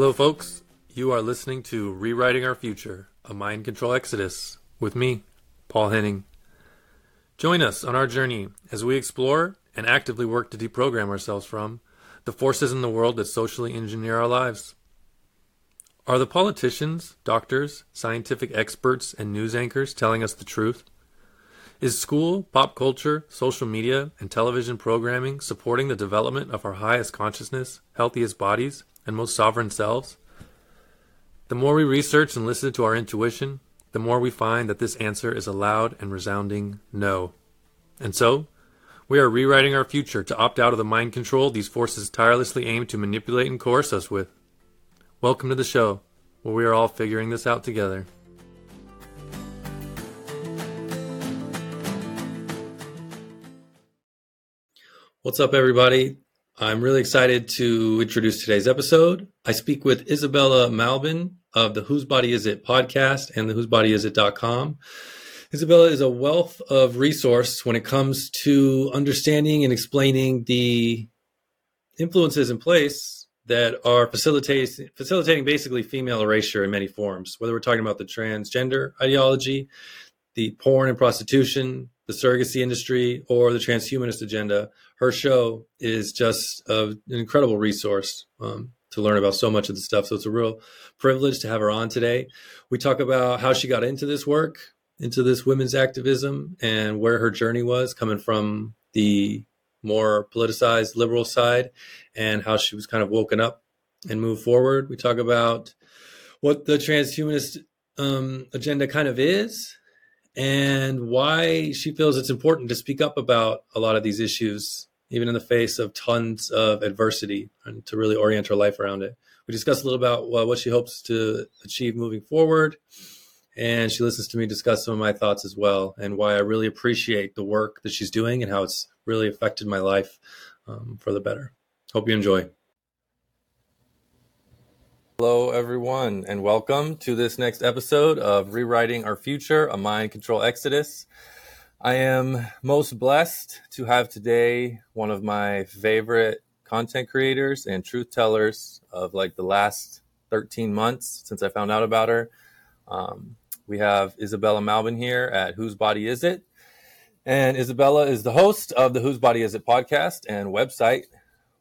Hello, folks. You are listening to Rewriting Our Future, a mind control exodus with me, Paul Henning. Join us on our journey as we explore and actively work to deprogram ourselves from the forces in the world that socially engineer our lives. Are the politicians, doctors, scientific experts, and news anchors telling us the truth? Is school, pop culture, social media, and television programming supporting the development of our highest consciousness, healthiest bodies, and most sovereign selves? The more we research and listen to our intuition, the more we find that this answer is a loud and resounding no. And so, we are rewriting our future to opt out of the mind control these forces tirelessly aim to manipulate and coerce us with. Welcome to the show, where we are all figuring this out together. What's up, everybody? I'm really excited to introduce today's episode. I speak with Isabella Malbin of the Whose Body Is It podcast and the Whose Body Is It.com. Isabella is a wealth of resource when it comes to understanding and explaining the influences in place that are facilitating facilitating basically female erasure in many forms. Whether we're talking about the transgender ideology, the porn and prostitution, the surrogacy industry, or the transhumanist agenda, her show is just a, an incredible resource um, to learn about so much of the stuff. So it's a real privilege to have her on today. We talk about how she got into this work, into this women's activism and where her journey was coming from the more politicized liberal side and how she was kind of woken up and moved forward. We talk about what the transhumanist um, agenda kind of is and why she feels it's important to speak up about a lot of these issues, even in the face of tons of adversity, and to really orient her life around it. We discuss a little about well, what she hopes to achieve moving forward and she listens to me discuss some of my thoughts as well and why I really appreciate the work that she's doing and how it's really affected my life um, for the better. Hope you enjoy. Hello, everyone, and welcome to this next episode of Rewriting Our Future, a Mind Control Exodus. I am most blessed to have today one of my favorite content creators and truth tellers of like the last 13 months since I found out about her. Um, we have Isabella Malbin here at Whose Body Is It? And Isabella is the host of the Whose Body Is It podcast and website,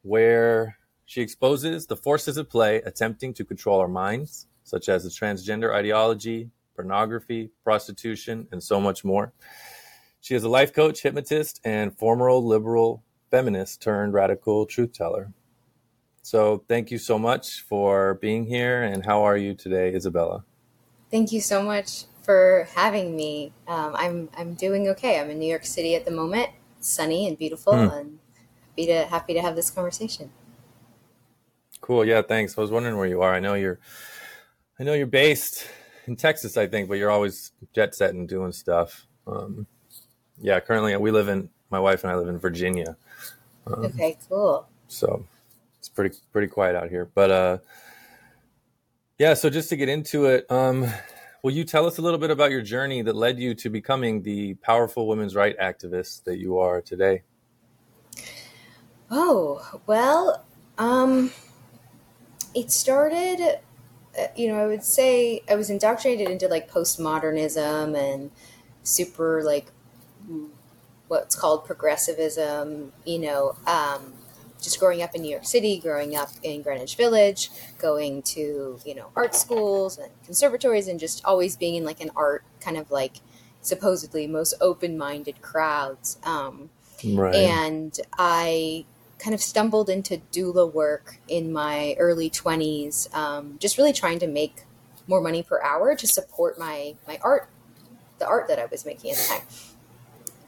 where she exposes the forces at play attempting to control our minds, such as the transgender ideology, pornography, prostitution, and so much more. She is a life coach, hypnotist, and former liberal feminist turned radical truth teller. So, thank you so much for being here. And how are you today, Isabella? Thank you so much for having me. Um, I'm I'm doing okay. I'm in New York City at the moment, sunny and beautiful, mm. and happy to happy to have this conversation. Cool. Yeah. Thanks. I was wondering where you are. I know you're, I know you're based in Texas, I think, but you're always jet setting, doing stuff. Um, yeah. Currently, we live in my wife and I live in Virginia. Um, okay. Cool. So it's pretty pretty quiet out here, but uh yeah, so just to get into it, um, will you tell us a little bit about your journey that led you to becoming the powerful women's right activist that you are today? Oh, well, um, it started, uh, you know, I would say I was indoctrinated into like postmodernism and super like what's called progressivism, you know, um, just growing up in New York City, growing up in Greenwich Village, going to, you know, art schools and conservatories and just always being in like an art kind of like supposedly most open-minded crowds. Um, right. And I kind of stumbled into doula work in my early 20s, um, just really trying to make more money per hour to support my, my art, the art that I was making at the time.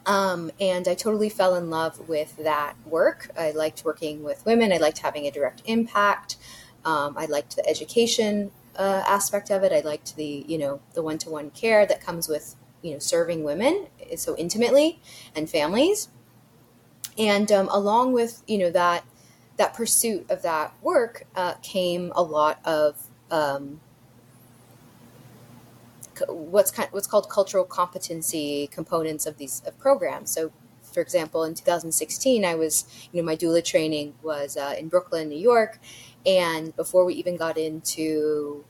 Um, and I totally fell in love with that work. I liked working with women. I liked having a direct impact. Um, I liked the education uh, aspect of it. I liked the you know the one to one care that comes with you know serving women so intimately and families. And um, along with you know that that pursuit of that work uh, came a lot of um, what's kind, what's called cultural competency components of these of programs. So for example, in 2016, I was, you know, my doula training was uh, in Brooklyn, New York. And before we even got into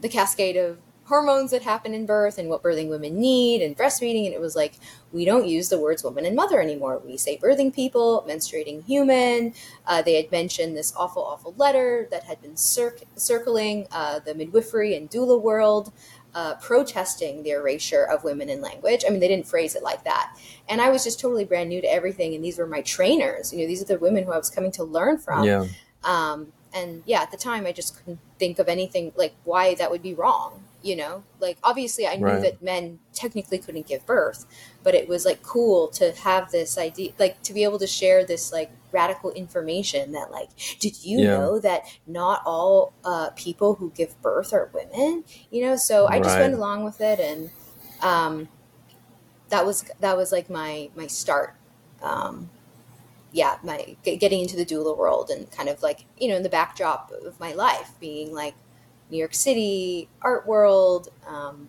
the cascade of hormones that happen in birth and what birthing women need and breastfeeding. And it was like, we don't use the words woman and mother anymore. We say birthing people, menstruating human. Uh, they had mentioned this awful, awful letter that had been cir- circling uh, the midwifery and doula world. Uh, protesting the erasure of women in language. I mean, they didn't phrase it like that. And I was just totally brand new to everything. And these were my trainers. You know, these are the women who I was coming to learn from. Yeah. Um, and yeah, at the time, I just couldn't think of anything like why that would be wrong you know like obviously i knew Right. that men technically couldn't give birth but it was like cool to have this idea like to be able to share this like radical information that like did you Yeah. know that not all uh, people who give birth are women you know so i just went along with it and um that was that was like my my start um yeah my getting into the doula world and kind of like you know in the backdrop of my life being like New York City art world, um,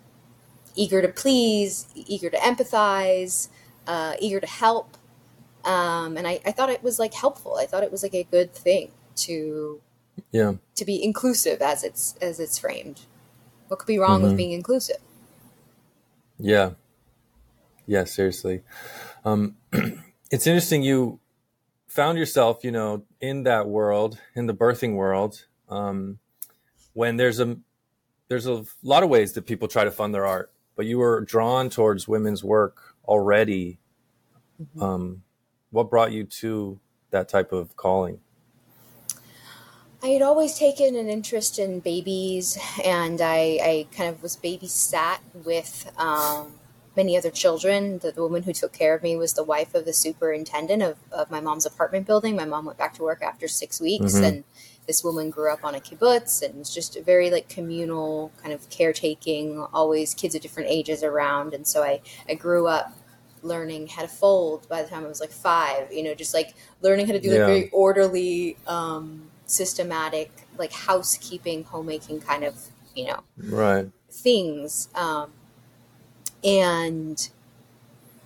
eager to please, eager to empathize, uh, eager to help. Um, and I, I thought it was like helpful. I thought it was like a good thing to Yeah. to be inclusive as it's as it's framed. What could be wrong with Mhm. being inclusive? Yeah. Yeah, seriously. Um, it's interesting you found yourself, you know, in that world, in the birthing world, um, when there's a there's a lot of ways that people try to fund their art, but you were drawn towards women's work already. Um, what brought you to that type of calling? I had always taken an interest in babies, and I, I kind of was babysat with um, many other children. The, the woman who took care of me was the wife of the superintendent of, of my mom's apartment building. My mom went back to work after six weeks, Mhm. and this woman grew up on a kibbutz, and was just a very like communal kind of caretaking. Always kids of different ages around, and so I I grew up learning how to fold by the time I was like five. You know, just like learning how to do like Yeah. very orderly. Um, systematic like housekeeping homemaking kind of you know Right. things um, and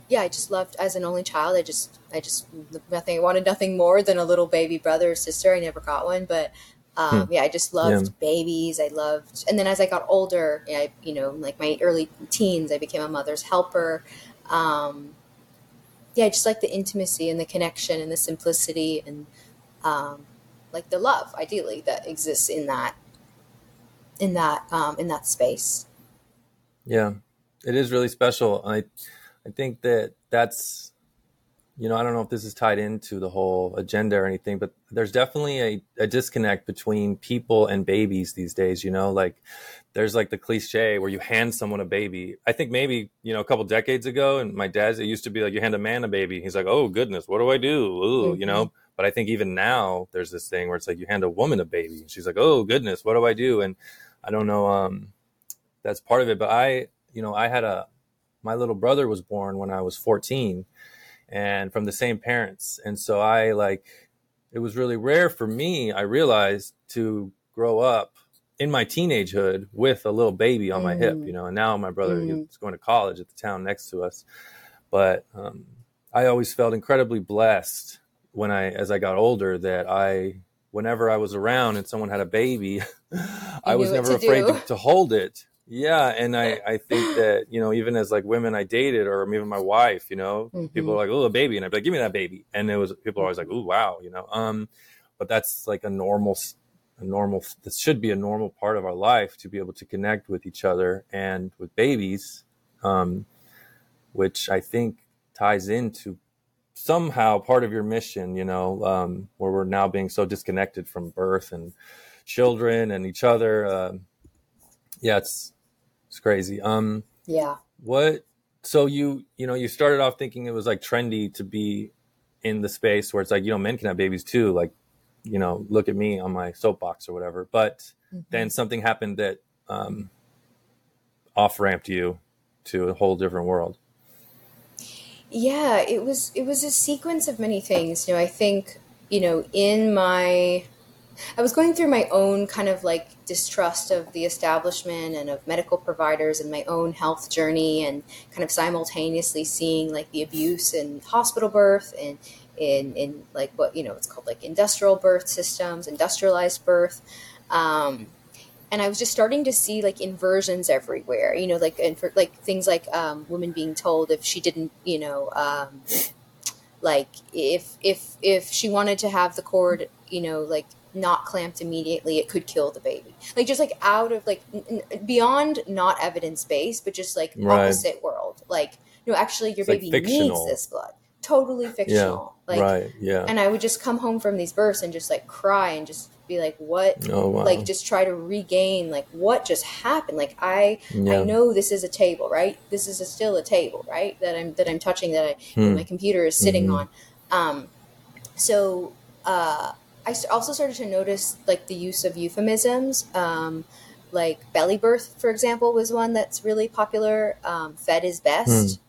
yeah i just loved as an only child i just i just nothing i wanted nothing more than a little baby brother or sister. I never got one but um, yeah i just loved Yeah. babies. I loved and then as i got older yeah, I, you know like my early teens i became a mother's helper. Um, yeah i just like the intimacy and the connection and the simplicity and um, like the love ideally that exists in that in that um, in that space. Yeah, it is really special. I, I think that that's, you know, I don't know if this is tied into the whole agenda or anything, but there's definitely a, a disconnect between people and babies these days. You know, like there's like the cliche where you hand someone a baby. I think maybe you know a couple decades ago, and my dad's it used to be like you hand a man a baby. He's like, oh goodness, what do I do? Ooh, you know. But I think even now there's this thing where it's like you hand a woman a baby, and she's like, oh goodness, what do I do? And I don't know. Um, that's part of it. But I, you know, I had a my little brother was born when I was 14 and from the same parents. And so I like it was really rare for me, I realized, to grow up in my teenagehood with a little baby on my hip, Mm. you know. And now my brother Mm. is going to college at the town next to us. But um, I always felt incredibly blessed when I, as I got older, that I, whenever I was around and someone had a baby, I was never to afraid to, to hold it. Yeah, and I, I think that you know even as like women I dated or even my wife, you know, people are like, "Oh, a baby," and I'd be like, "Give me that baby," and it was people are always like, "Oh, wow," you know. Um, but that's like a normal, a normal. This should be a normal part of our life to be able to connect with each other and with babies, um, which I think ties into somehow part of your mission. You know, um, where we're now being so disconnected from birth and children and each other. Um, yeah, it's it's crazy. Um, yeah what? So you you know you started off thinking it was like trendy to be in the space where it's like you know men can have babies too. Like you know look at me on my soapbox or whatever. But then something happened that um, off ramped you to a whole different world. Yeah, it was it was a sequence of many things. You know, I think you know in my I was going through my own kind of like distrust of the establishment and of medical providers and my own health journey and kind of simultaneously seeing like the abuse in hospital birth and in, in like what, you know, it's called like industrial birth systems, industrialized birth. Um, and I was just starting to see like inversions everywhere, you know, like, and for like things like um, women being told if she didn't, you know, um, like if if if she wanted to have the cord you know like not clamped immediately it could kill the baby. Like just like out of like n- beyond not evidence based but just like right. opposite world. Like no actually your it's baby like needs this blood. Totally fictional. Yeah, like right yeah. and i would just come home from these births and just like cry and just be like what? Oh, wow. like just try to regain like what just happened? Like i yeah. i know this is a table right? This is a, still a table right? That i'm that i'm touching that I, hmm. my computer is sitting mm-hmm. on. Um so uh i also started to notice like the use of euphemisms um like belly birth for example was one that's really popular um, fed is best.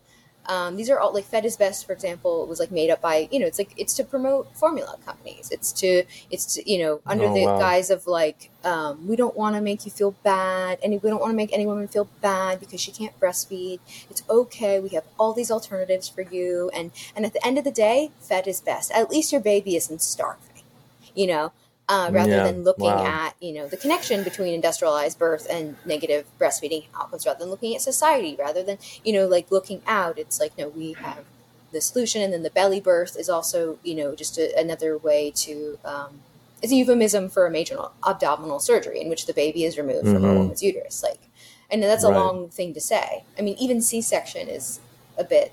Um, these are all like Fed is Best, for example, was like made up by you know it's like it's to promote formula companies. It's to it's to, you know under oh, the wow. guise of like um, we don't want to make you feel bad, and we don't want to make any woman feel bad because she can't breastfeed. It's okay. We have all these alternatives for you, and and at the end of the day, Fed is best. At least your baby isn't starving, you know uh, rather yeah. than looking wow. at you know the connection between industrialized birth and negative breastfeeding outcomes rather than looking at society rather than you know like looking out it's like no we have the solution and then the belly birth is also you know just a, another way to um, it's a euphemism for a major abdominal surgery in which the baby is removed mm-hmm. from a woman's uterus like and that's a right. long thing to say i mean even c-section is a bit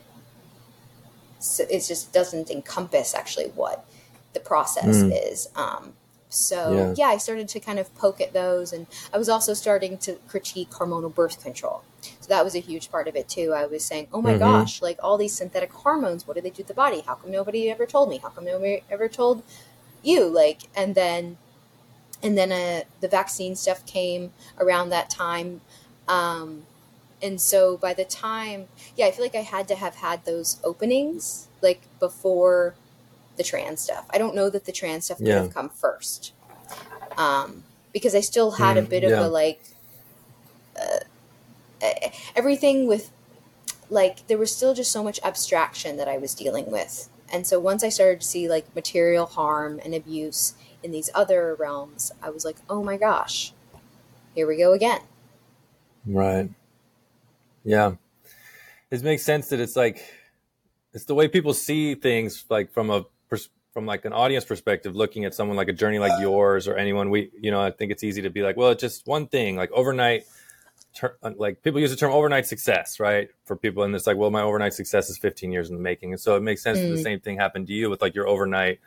it just doesn't encompass actually what the process mm. is um, so yeah. yeah. I started to kind of poke at those, and I was also starting to critique hormonal birth control. So that was a huge part of it too. I was saying, oh my mm-hmm. gosh, like all these synthetic hormones, what do they do to the body? How come nobody ever told me? How come nobody ever told you? Like, and then, and then uh, the vaccine stuff came around that time. Um, and so by the time, yeah, I feel like I had to have had those openings like before the trans stuff. I don't know that the trans stuff could yeah. have come first, um, because I still had mm, a bit of a like uh, everything with like there was still just so much abstraction that I was dealing with, and so once I started to see like material harm and abuse in these other realms, I was like, oh my gosh, here we go again. Right. Yeah. It makes sense that it's like it's the way people see things like from a from like an audience perspective, looking at someone like a journey like yours or anyone we, you know, I think it's easy to be like, well, it's just one thing, like overnight, ter- like people use the term overnight success, right? For people, and it's like, well, my overnight success is 15 years in the making, and so it makes sense mm. that the mm. same thing happened to you with like your overnight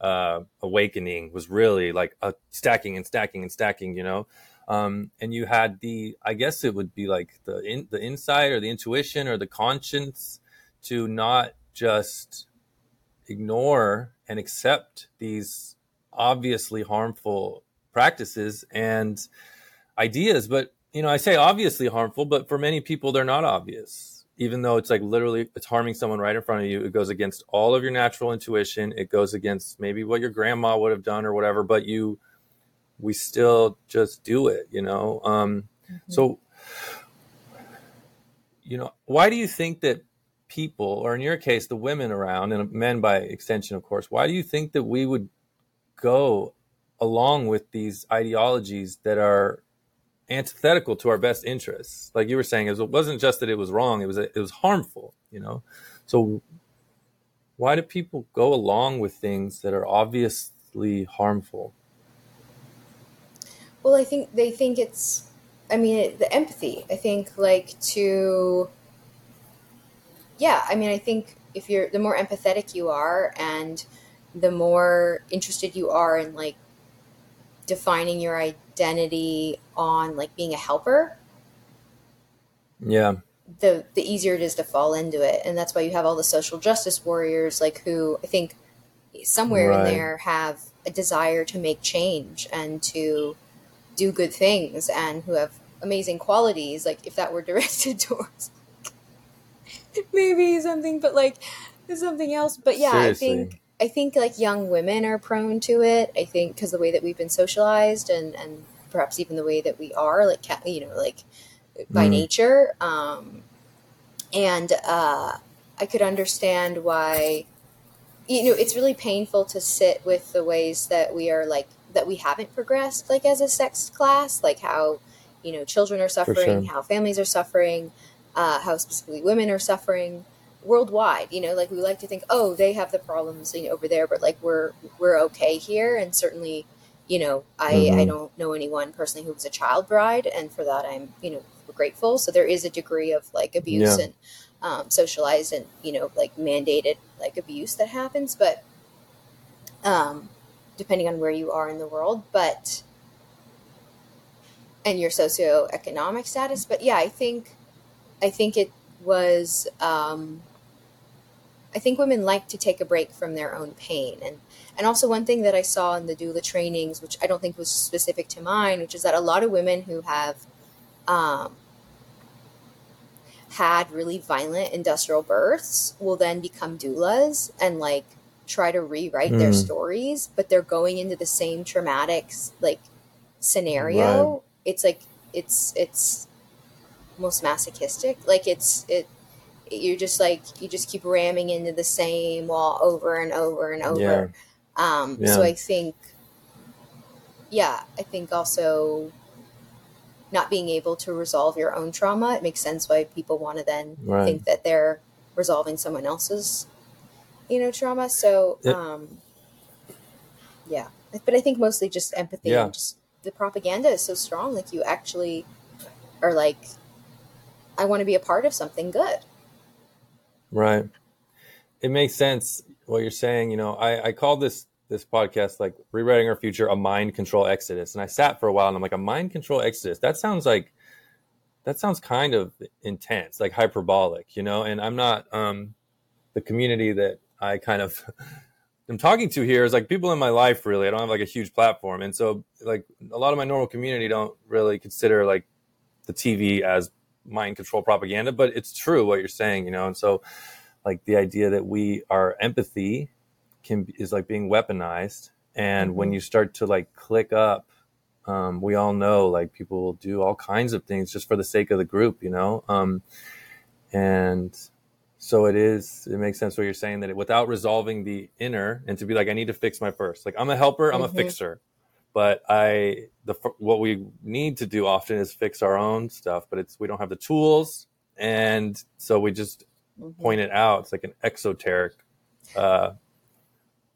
uh, awakening was really like a stacking and stacking and stacking, you know. Um, and you had the, I guess it would be like the in, the insight or the intuition or the conscience to not just ignore and accept these obviously harmful practices and ideas. But you know i say obviously harmful but for many people they're not obvious. Even though it's like literally it's harming someone right in front of you it goes against all of your natural intuition. It goes against maybe what your grandma would have done or whatever but you we still just do it you know? Um mm-hmm. so you know why do you think that people, or in your case, the women around, and men by extension, of course, why do you think that we would go along with these ideologies that are antithetical to our best interests? Like you were saying, it wasn't just that it was wrong; it was it was harmful. You know, so why do people go along with things that are obviously harmful? Well, I think they think it's. I mean, the empathy. I think like to yeah, I mean, I think if you're the more empathetic you are and the more interested you are in like defining your identity on like being a helper. Yeah. The the easier it is to fall into it. And that's why you have all the social justice warriors like who I think somewhere right. in there have a desire to make change and to do good things and who have amazing qualities like if that were directed towards maybe something, but like something else. But yeah, Seriously. I think I think like young women are prone to it. I think because the way that we've been socialized and and perhaps even the way that we are, like you know, like by mm. nature. Um, and uh, I could understand why. You know, it's really painful to sit with the ways that we are like that we haven't progressed, like as a sex class, like how you know children are suffering, sure. how families are suffering, uh, how specifically women are suffering worldwide you know like we like to think oh they have the problems you know, over there but like we're we're okay here and certainly you know i mm-hmm. i don't know anyone personally who was a child bride and for that i'm you know grateful so there is a degree of like abuse yeah. and um, socialized and you know like mandated like abuse that happens but um depending on where you are in the world but and your socioeconomic status but yeah i think i think it was um I think women like to take a break from their own pain. And, and also, one thing that I saw in the doula trainings, which I don't think was specific to mine, which is that a lot of women who have um, had really violent industrial births will then become doulas and like try to rewrite mm. their stories, but they're going into the same traumatic like scenario. Right. It's like, it's, it's, most masochistic like it's it you're just like you just keep ramming into the same wall over and over and over. Yeah. Um, yeah. So I think, yeah, I think also not being able to resolve your own trauma. It makes sense why people want to then right. think that they're resolving someone else's, you know, trauma. So, it, um, yeah, but I think mostly just empathy yeah. and just the propaganda is so strong. Like you actually are like, I want to be a part of something good. Right. It makes sense what you're saying. You know, I, I call this this podcast like rewriting our future a mind control exodus. And I sat for a while and I'm like, a mind control exodus. That sounds like that sounds kind of intense, like hyperbolic, you know. And I'm not um the community that I kind of I'm talking to here is like people in my life really. I don't have like a huge platform. And so like a lot of my normal community don't really consider like the TV as mind control propaganda, but it's true what you're saying, you know. And so, like the idea that we our empathy can is like being weaponized, and mm-hmm. when you start to like click up, um, we all know like people will do all kinds of things just for the sake of the group, you know. Um, and so it is. It makes sense what you're saying that it, without resolving the inner, and to be like, I need to fix my first. Like I'm a helper, I'm mm-hmm. a fixer but I the what we need to do often is fix our own stuff, but it's we don't have the tools, and so we just mm-hmm. point it out. It's like an exoteric uh,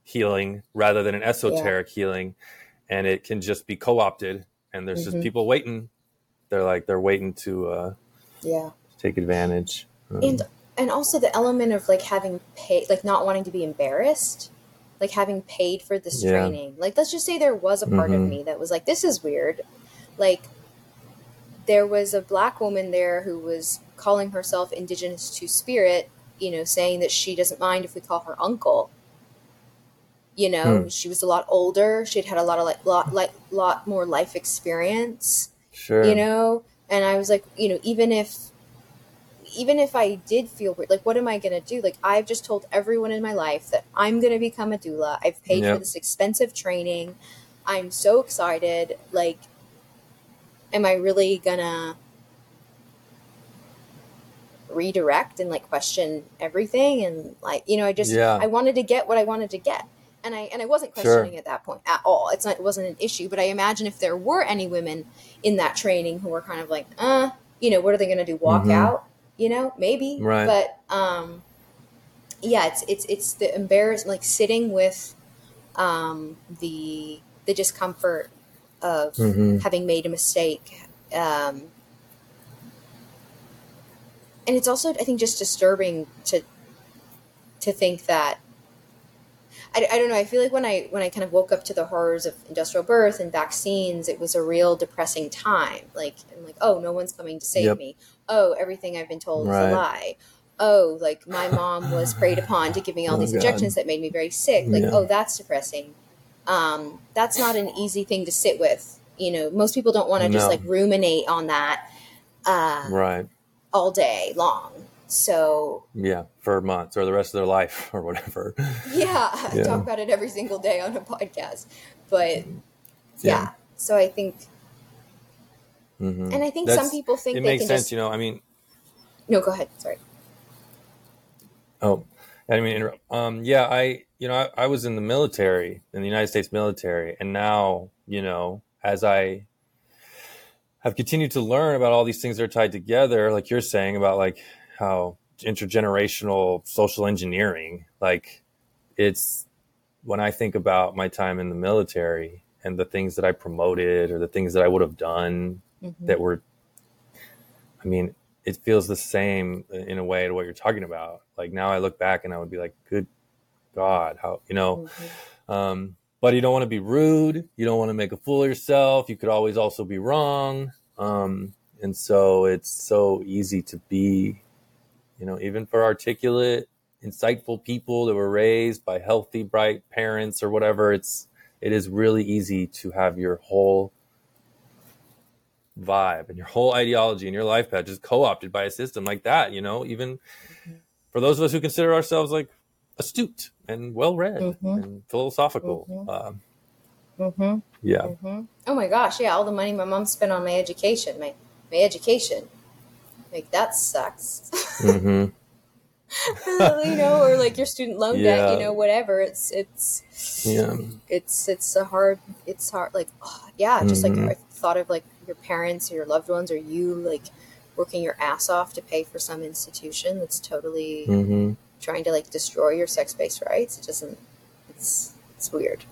healing rather than an esoteric yeah. healing, and it can just be co-opted. And there's mm-hmm. just people waiting. They're like they're waiting to uh, yeah take advantage. Um, and and also the element of like having pay like not wanting to be embarrassed like having paid for this yeah. training. Like let's just say there was a part mm-hmm. of me that was like this is weird. Like there was a black woman there who was calling herself indigenous to spirit, you know, saying that she doesn't mind if we call her uncle. You know, hmm. she was a lot older. She'd had a lot of like lot like lot more life experience. Sure. You know, and I was like, you know, even if even if I did feel weird, like, what am I going to do? Like, I've just told everyone in my life that I'm going to become a doula. I've paid yep. for this expensive training. I'm so excited. Like, am I really going to redirect and like question everything? And like, you know, I just, yeah. I wanted to get what I wanted to get. And I, and I wasn't questioning sure. at that point at all. It's not, it wasn't an issue, but I imagine if there were any women in that training who were kind of like, uh, you know, what are they going to do? Walk mm-hmm. out? You know, maybe. Right. But um, yeah, it's it's it's the embarrassment, like sitting with um, the the discomfort of mm-hmm. having made a mistake. Um, and it's also, I think, just disturbing to to think that I, I, don't know. I feel like when I when I kind of woke up to the horrors of industrial birth and vaccines, it was a real depressing time. Like I'm like, oh, no one's coming to save yep. me. Oh, everything I've been told right. is a lie. Oh, like my mom was preyed upon to give me all oh, these God. injections that made me very sick. Like, yeah. oh, that's depressing. Um, that's not an easy thing to sit with. You know, most people don't want to no. just like ruminate on that, uh, right, all day long. So yeah, for months or the rest of their life or whatever. Yeah, I talk about it every single day on a podcast. But yeah, yeah. so I think, mm-hmm. and I think That's, some people think it makes sense. Just, you know, I mean, no, go ahead. Sorry. Oh, I didn't mean interrupt. Um, yeah, I, you know, I, I was in the military, in the United States military, and now, you know, as I have continued to learn about all these things that are tied together, like you're saying about like how intergenerational social engineering, like it's when I think about my time in the military and the things that I promoted or the things that I would have done mm-hmm. that were, I mean, it feels the same in a way to what you're talking about. Like now I look back and I would be like, good God, how, you know, mm-hmm. um, but you don't want to be rude. You don't want to make a fool of yourself. You could always also be wrong. Um, and so it's so easy to be, you know, even for articulate, insightful people that were raised by healthy, bright parents or whatever, it's, it is really easy to have your whole vibe and your whole ideology and your life path just co-opted by a system like that, you know, even mm-hmm. for those of us who consider ourselves like astute and well read mm-hmm. and philosophical. Mm-hmm. Um, mm-hmm. Yeah. Mm-hmm. Oh my gosh! Yeah, all the money my mom spent on my education, my my education, like that sucks. Mm-hmm. you know, or like your student loan yeah. debt, you know, whatever. It's it's yeah. It's it's a hard. It's hard. Like oh, yeah, just like. I thought of like your parents or your loved ones or you like working your ass off to pay for some institution that's totally mm-hmm trying to like destroy your sex-based rights. It doesn't. It's it's weird.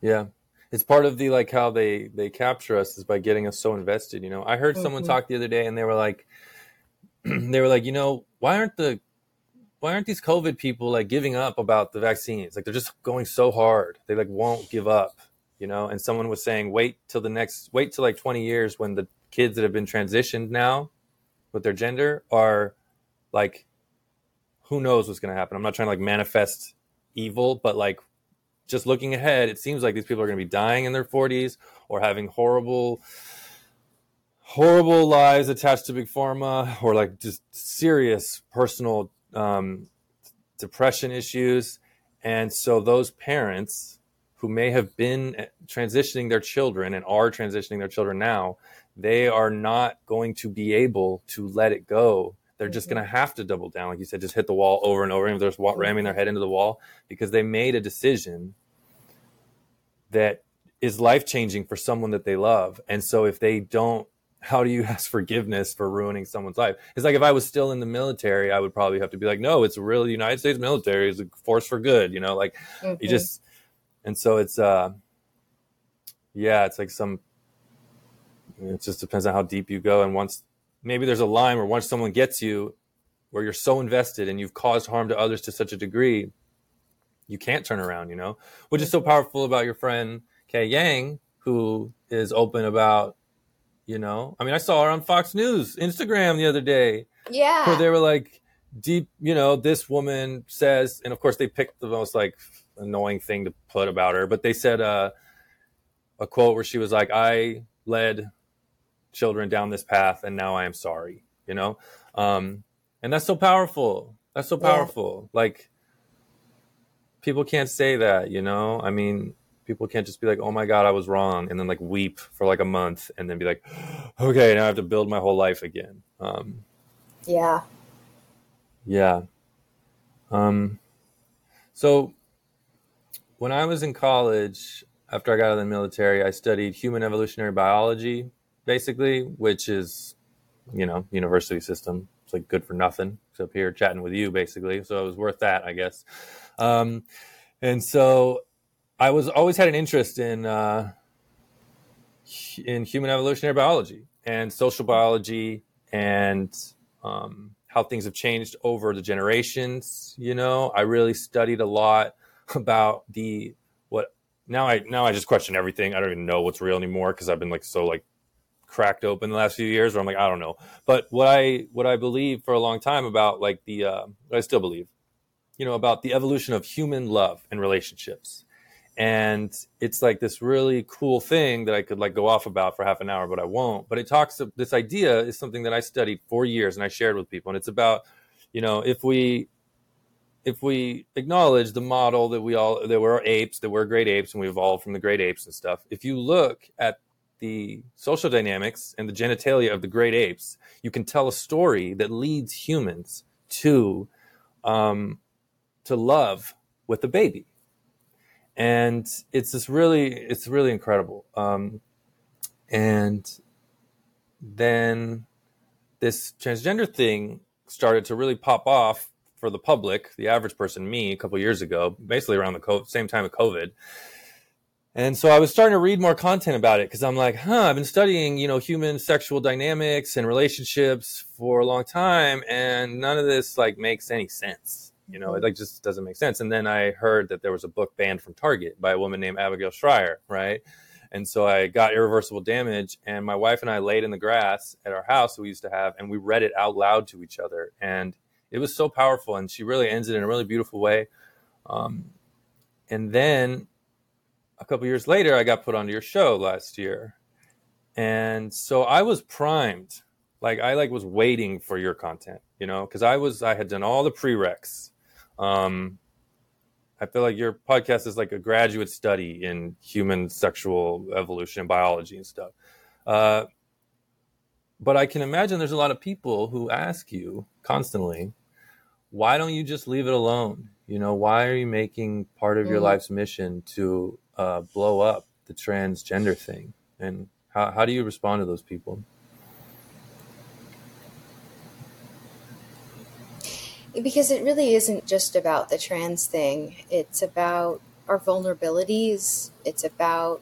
Yeah, it's part of the like how they they capture us is by getting us so invested. You know, I heard mm-hmm. someone talk the other day, and they were like, they were like, you know, why aren't the why aren't these COVID people like giving up about the vaccines? Like they're just going so hard. They like won't give up, you know? And someone was saying, wait till the next, wait till like 20 years when the kids that have been transitioned now with their gender are like who knows what's going to happen. I'm not trying to like manifest evil, but like just looking ahead, it seems like these people are going to be dying in their 40s or having horrible, horrible lives attached to big pharma or like just serious personal um, depression issues. And so those parents who may have been transitioning their children and are transitioning their children now, they are not going to be able to let it go they're just going to mm-hmm. have to double down, like you said, just hit the wall over and over, and they're just ramming their head into the wall because they made a decision that is life changing for someone that they love. And so if they don't, how do you ask forgiveness for ruining someone's life? It's like if I was still in the military, I would probably have to be like, no, it's really the United States military is a force for good, you know, like mm-hmm. you just, and so it's, uh, yeah, it's like some, it just depends on how deep you go. And once maybe there's a line where once someone gets you where you're so invested and you've caused harm to others to such a degree you can't turn around you know? Which is so powerful about your friend K Yang who is open about you know? I mean i saw her on fox news instagram the other day. Yeah. Where they were like deep you know this woman says and of course they picked the most like annoying thing to put about her but they said uh, a quote where she was like i led children down this path and now I am sorry, you know? Um, and that's so powerful. That's so powerful. Yeah. Like people can't say that, you know? I mean, people can't just be like, "Oh my god, I was wrong," and then like weep for like a month and then be like, "Okay, now I have to build my whole life again." Um, yeah. Yeah. Um, so when I was in college, after I got out of the military, I studied human evolutionary biology basically, which is, you know, university system. It's like good for nothing except here chatting with you, basically. So it was worth that, I guess. Um, and so I was always had an interest in uh, in human evolutionary biology and social biology and um, how things have changed over the generations. You know, I really studied a lot about the what now I now I just question everything. I don't even know what's real anymore because I've been like so like cracked open the last few years where I'm like, I don't know. But what I what I believe for a long time about like the uh, I still believe, you know, about the evolution of human love and relationships. and it's like this really cool thing that I could like go off about for half an hour, but I won't. But it talks. This idea is something that I studied for years and I shared with people, and it's about, you know, if we if we acknowledge the model that we all that we're apes, that we're great apes, and we evolved from the great apes and stuff. If you look at the social dynamics and the genitalia of the great apes, you can tell a story that leads humans to um, to love with a baby and it's this really it's really incredible um, and then this transgender thing started to really pop off for the public the average person me a couple years ago basically around the COVID, same time of covid and so i was starting to read more content about it because i'm like huh i've been studying you know human sexual dynamics and relationships for a long time and none of this like makes any sense you know, it like just doesn't make sense. And then I heard that there was a book banned from Target by a woman named Abigail Shrier, right? And so I got irreversible damage, and my wife and I laid in the grass at our house we used to have, and we read it out loud to each other, and it was so powerful. And she really ends it in a really beautiful way. Um, and then a couple years later, I got put onto your show last year, and so I was primed. Like I like was waiting for your content, you know, because I was I had done all the prereqs um, I feel like your podcast is like a graduate study in human sexual evolution biology and stuff. Uh, but I can imagine there's a lot of people who ask you constantly, why don't you just leave it alone? You know, why are you making part of your mm. life's mission to uh, blow up the transgender thing? And how, how do you respond to those people? because it really isn't just about the trans thing. It's about our vulnerabilities. It's about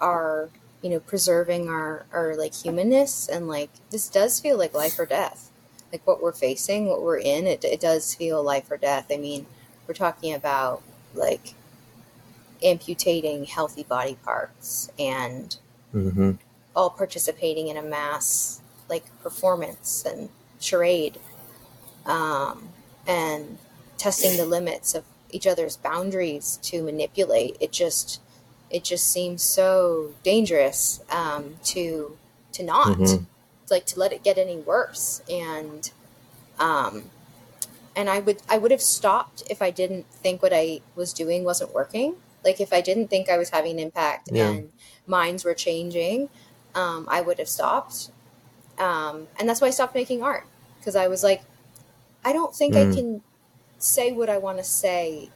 our, you know, preserving our, our like humanness. And like, this does feel like life or death. Like what we're facing, what we're in, it, it does feel life or death. I mean, we're talking about like amputating healthy body parts and mm-hmm. all participating in a mass like performance and charade. Um, and testing the limits of each other's boundaries to manipulate it just it just seems so dangerous um, to to not mm-hmm. Like to let it get any worse and um and i would i would have stopped if i didn't think what i was doing wasn't working like if i didn't think i was having an impact yeah. and minds were changing um, i would have stopped um, and that's why i stopped making art because i was like I don't think mm. I can say what I want to say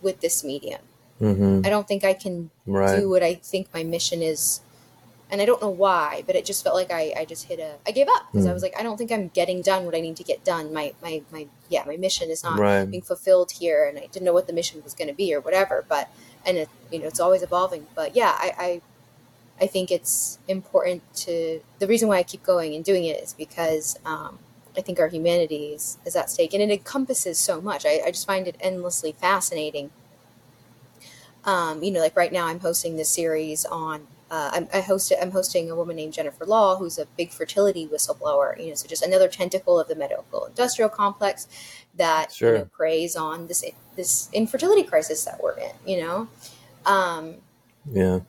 with this medium. Mm-hmm. I don't think I can right. do what I think my mission is. And I don't know why, but it just felt like I, I just hit a, I gave up because mm. I was like, I don't think I'm getting done what I need to get done. My, my, my, yeah, my mission is not right. being fulfilled here. And I didn't know what the mission was going to be or whatever, but, and it, you know, it's always evolving, but yeah, I, I, I think it's important to, the reason why I keep going and doing it is because, um, I think our humanity is, is at stake, and it encompasses so much. I, I just find it endlessly fascinating. Um, you know, like right now, I'm hosting this series on. Uh, I'm, I host, I'm hosting a woman named Jennifer Lahl, who's a big fertility whistleblower. You know, so just another tentacle of the medical industrial complex that sure. you know, preys on this this infertility crisis that we're in. You know, um, yeah.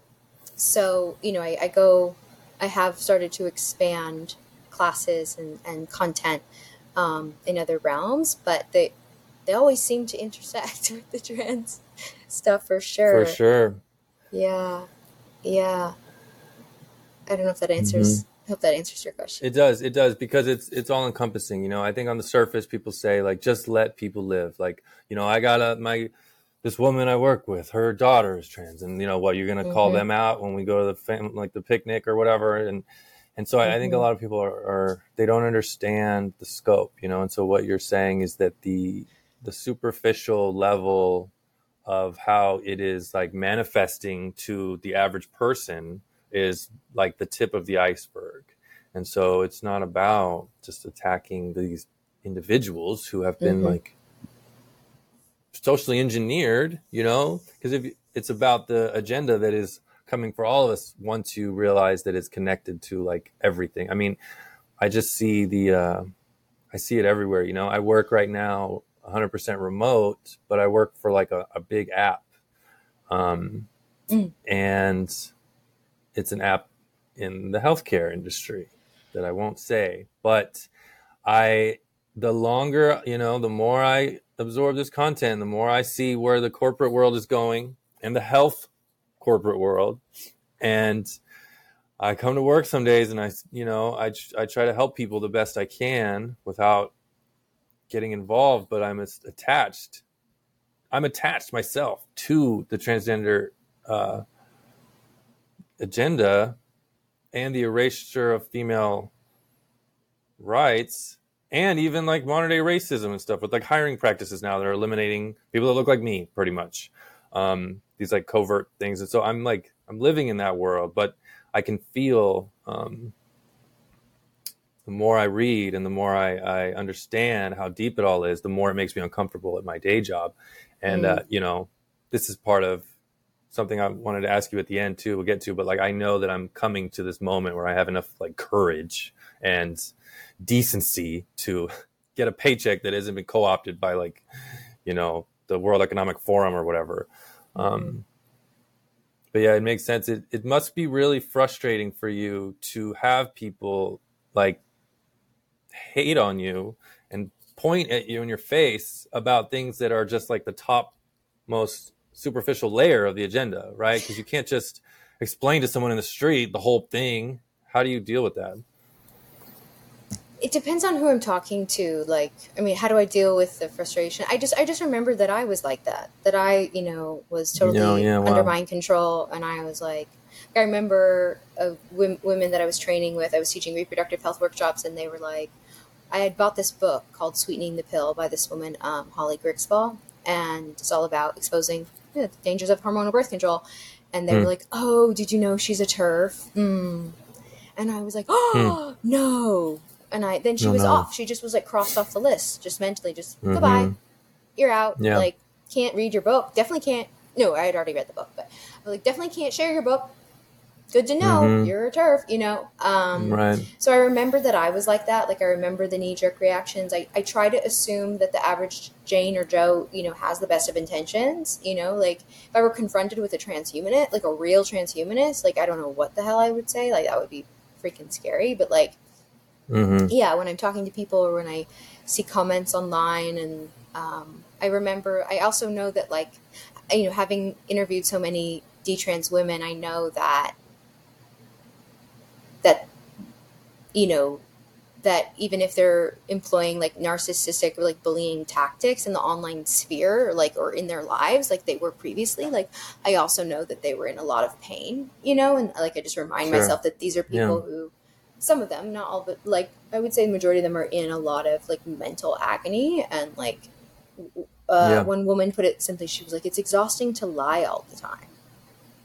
So you know, I, I go. I have started to expand classes and, and content um, in other realms, but they they always seem to intersect with the trans stuff for sure. For sure. Yeah. Yeah. I don't know if that answers mm-hmm. I hope that answers your question. It does. It does because it's it's all encompassing. You know, I think on the surface people say like just let people live. Like, you know, I got a my this woman I work with, her daughter is trans, and you know what, you're gonna mm-hmm. call them out when we go to the fam- like the picnic or whatever, and and so mm-hmm. I, I, think a mm-hmm. lot of people are, are, they don't understand the scope you know and so what you're saying is that the the superficial level of how it is like manifesting to the average person is like the tip of the iceberg and so it's not about just attacking these individuals who have been mm-hmm. like socially engineered you know because if it's about the agenda that is coming for all of us once you realize that it's connected to like everything. I mean, I just see the, uh, I see it everywhere. You know, I work right now 100% remote, but I work for like a, a big app. Um, Mm. and it's an app in the healthcare industry that I won't say, but I the longer you know, the more I absorb this content, the more I see where the corporate world is going and the health corporate world, and I come to work some days and I you know I I try to help people the best I can without getting involved, but I'm attached. I'm attached myself to the transgender uh, agenda and the erasure of female rights and even like modern day racism and stuff with like hiring practices now that are eliminating people that look like me pretty much um, these like covert things and so i'm like i'm living in that world but i can feel um, the more i read and the more I, I understand how deep it all is the more it makes me uncomfortable at my day job and Mm. uh, you know this is part of something I wanted to ask you at the end too. We'll get to, but like I know that I'm coming to this moment where I have enough like courage and decency to get a paycheck that hasn't been co-opted by like you know the World Economic Forum or whatever. Um, but yeah, it makes sense. It it must be really frustrating for you to have people like hate on you and point at you in your face about things that are just like the top most superficial layer of the agenda, right? Because you can't just explain to someone in the street the whole thing. How do you deal with that? it depends on who I'm talking to. Like, I mean, how do I deal with the frustration? I just, I just remember that I was like that. That I, you know, was totally Yeah, yeah, wow. under mind control, and I was like, I remember women that I was training with. I was teaching reproductive health workshops, and they were like, I had bought this book called "Sweetening the Pill" by this woman, um, Holly Grigg-Spall, and it's all about exposing you know, the dangers of hormonal birth control. And they Hmm. were like, "Oh, did you know she's a turf?" Mm. And I was like, "Oh no!" And I then she Hmm. Oh, was no. off. She just was like crossed off the list, just mentally, just Mhm. goodbye. You're out. Yeah. Like, can't read your book. Definitely can't. No, I had already read the book, but I like, definitely can't share your book. Good to know. Mhm. You're a turf. You know. Um, right. so I remember that I was like that. Like I remember the knee jerk reactions. I, I try to assume that the average Jane or Joe, you know, has the best of intentions. You know, like if I were confronted with a transhumanist, like a real transhumanist, like I don't know what the hell I would say. Like that would be freaking scary. But like, hmm yeah, when I'm talking to people or when I see comments online, and um, I remember, I also know that like, you know, having interviewed so many detrans women, I know that that you know that even if they're employing like narcissistic or like bullying tactics in the online sphere or like or in their lives like they were previously like i also know that they were in a lot of pain you know and like i just remind Sure. myself that these are people who some of them not all but like i would say the majority of them are in a lot of like mental agony and like uh, Yeah. one woman put it simply she was like it's exhausting to lie all the time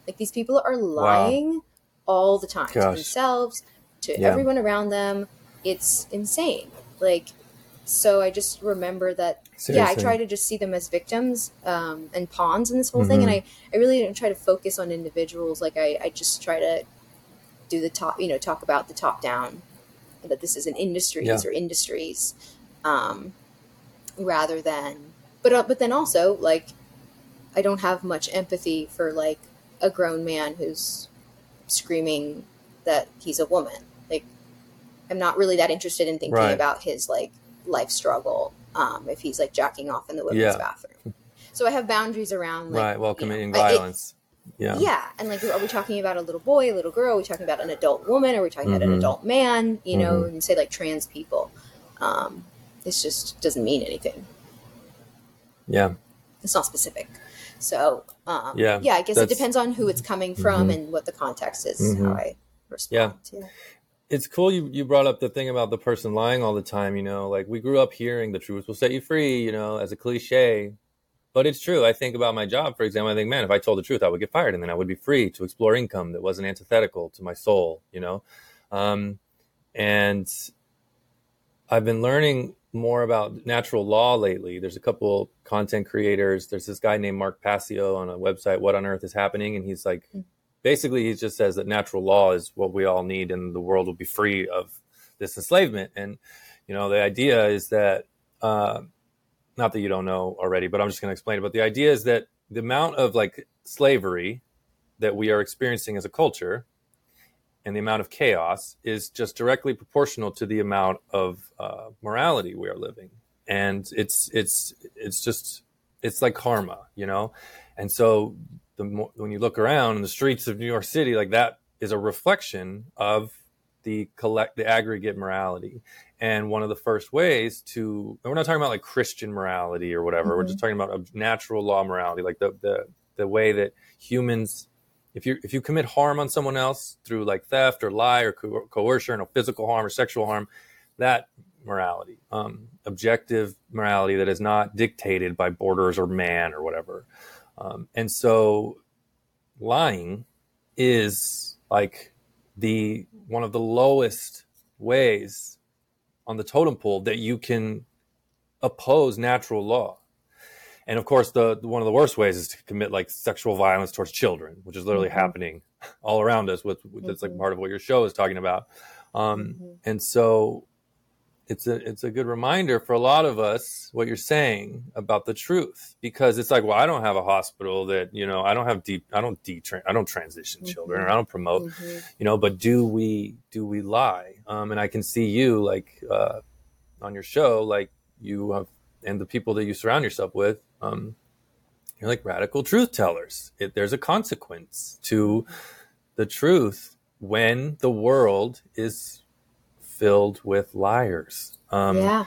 like these people are lying all the time to themselves to Yeah. everyone around them it's insane like so i just remember that yeah i try to just see them as victims um, and pawns in this whole thing and Mhm. I, I really don't try to focus on individuals like I, I just try to do the top you know talk about the top down that this is an industries Yeah. or industries um, rather than but uh, but then also like i don't have much empathy for like a grown man who's screaming that he's a woman like i'm not really that interested in thinking Right. about his like life struggle um, if he's like jacking off in the women's Yeah. bathroom so i have boundaries around like, right. Well, you know, committing it- violence. yeah. yeah. and like, are we talking about a little boy, a little girl? Are we talking about an adult woman? Are we talking about an Mhm. adult man? You know, Mhm. and say like trans people. Um, this just doesn't mean anything. Yeah. It's not specific. So, um, Yeah, yeah, I guess it depends on who it's coming from Mhm. and what the context is. Mhm. How I respond. Yeah. It's cool you, you brought up the thing about the person lying all the time, you know, like we grew up hearing the truth will set you free, you know, as a cliche. But it's true. I think about my job, for example, I think, man, if I told the truth, I would get fired and then I would be free to explore income that wasn't antithetical to my soul, you know? Um, and I've been learning more about natural law lately. There's a couple content creators. There's this guy named Mark Passio on a website, What on Earth is Happening? And he's like, Mm. basically, he just says that natural law is what we all need and the world will be free of this enslavement. And, you know, the idea is that, uh, not that you don't know already, but I'm just going to explain it. But the idea is that the amount of like slavery that we are experiencing as a culture and the amount of chaos is just directly proportional to the amount of uh, morality we are living. And it's it's it's just it's like karma you know? And so the more, when you look around in the streets of new york city like that is a reflection of the collect the aggregate morality. And one of the first ways to we're not talking about like christian morality or whatever. Mm-hmm. we're just talking about natural law morality like the the the way that humans if you if you commit harm on someone else through like theft or lie or co- coercion or physical harm or sexual harm that morality um, objective morality that is not dictated by borders or man or whatever. Um, and so lying is like the one of the lowest ways on the totem pole that you can oppose natural law and of course the, one of the worst ways is to commit like sexual violence towards children which is literally mm-hmm. happening all around us with, with that's like mm-hmm. part of what your show is talking about um, mm-hmm. and so it's a it's a good reminder for a lot of us what you're saying about the truth because it's like well I don't have a hospital that you know I don't have deep I don't de I don't transition mm-hmm. children or I don't promote mm-hmm. you know but do we do we lie um, and I can see you like uh, on your show like you have and the people that you surround yourself with um, you're like radical truth tellers it, there's a consequence to the truth when the world is filled with liars. Um, yeah.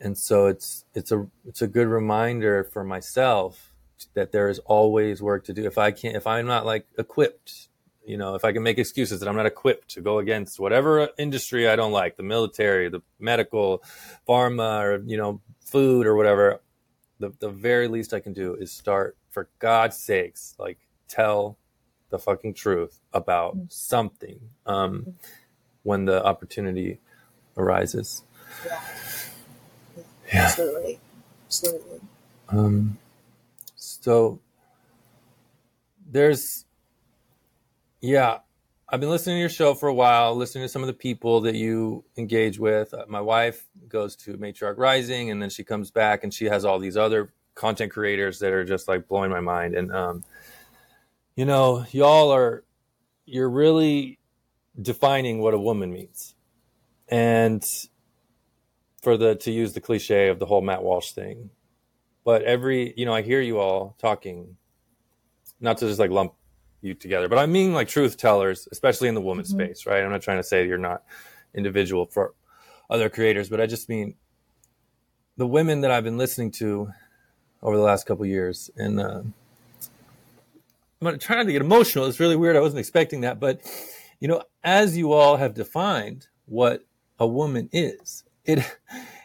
And so it's it's a it's a good reminder for myself that there is always work to do. If I can't, if I'm not like equipped, you know, if I can make excuses that I'm not equipped to go against whatever industry I don't like, the military, the medical, pharma, or you know, food or whatever, the the very least I can do is start for God's sakes, like tell the fucking truth about mm-hmm. something. Um, when the opportunity arises. Yeah. yeah. Absolutely. Absolutely. Um, so there's, yeah, I've been listening to your show for a while, listening to some of the people that you engage with. Uh, my wife goes to Matriarch Rising, and then she comes back and she has all these other content creators that are just like blowing my mind. And, um, you know, y'all are, you're really defining what a woman means. And for the to use the cliche of the whole Matt Walsh thing. But every you know, I hear you all talking, not to just like lump you together, but I mean like truth tellers, especially in the woman mm-hmm. space, right? I'm not trying to say you're not individual for other creators, but I just mean the women that I've been listening to over the last couple years, and uh, I'm trying to get emotional. It's really weird. I wasn't expecting that, but you know, as you all have defined what a woman is, it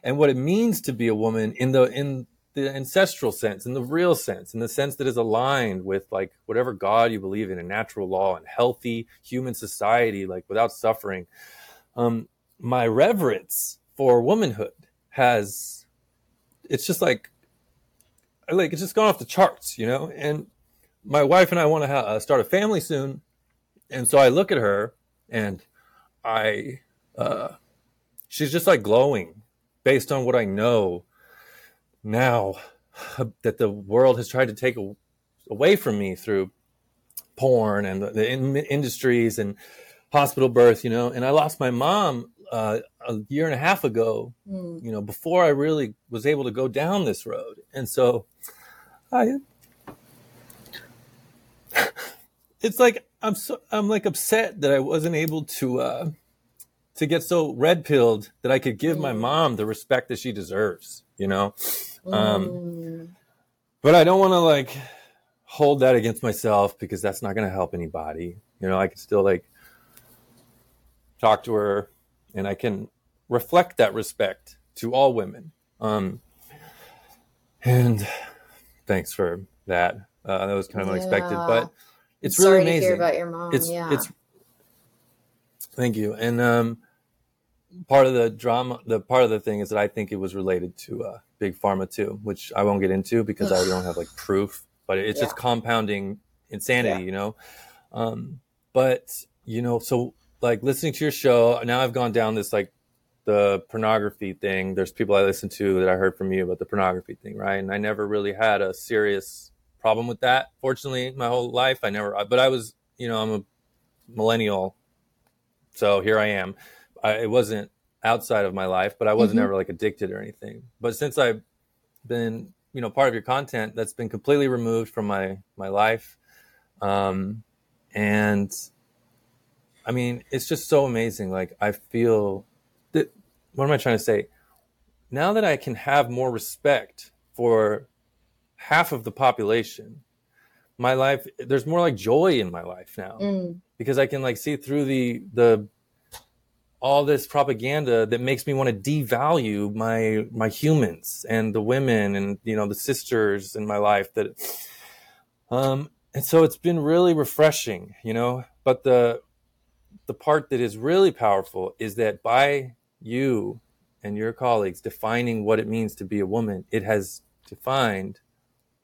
and what it means to be a woman in the in the ancestral sense, in the real sense, in the sense that is aligned with like whatever God you believe in, and natural law and healthy human society, like without suffering. Um, my reverence for womanhood has, it's just like, like it's just gone off the charts, you know. And my wife and I want to ha- uh, start a family soon, and so I look at her and I, uh, she's just like glowing based on what I know now that the world has tried to take away from me through porn and the, the in- industries and hospital birth, you know. And I lost my mom uh, a year and a half ago, mm. you know, before I really was able to go down this road. And so I, it's like I'm so I'm like upset that I wasn't able to uh, to get so red pilled that I could give mm. my mom the respect that she deserves. You know, um, mm. but I don't want to like hold that against myself because that's not going to help anybody. You know, I can still like talk to her and I can reflect that respect to all women. Um, and thanks for that. Uh, that was kind of yeah. unexpected, but it's really amazing. To hear about your mom. It's yeah. it's thank you. And um, part of the drama, the part of the thing is that I think it was related to uh, big pharma too, which I won't get into because I don't have like proof. But it's yeah. just compounding insanity, yeah. you know. Um, but you know, so like listening to your show, now I've gone down this like the pornography thing. There's people I listen to that I heard from you about the pornography thing, right? And I never really had a serious problem with that. Fortunately, my whole life I never, but I was, you know, I'm a millennial, so here I am. I, it wasn't outside of my life, but I wasn't Mm-hmm. ever like addicted or anything. But since I've been, you know, part of your content, that's been completely removed from my my life, um, and I mean, it's just so amazing. Like I feel that. What am I trying to say? Now that I can have more respect for half of the population, my life there's more like joy in my life now Mm. because I can like see through the the all this propaganda that makes me want to devalue my my humans and the women and you know the sisters in my life that um and so it's been really refreshing you know? But the the part that is really powerful is that by you and your colleagues defining what it means to be a woman it has defined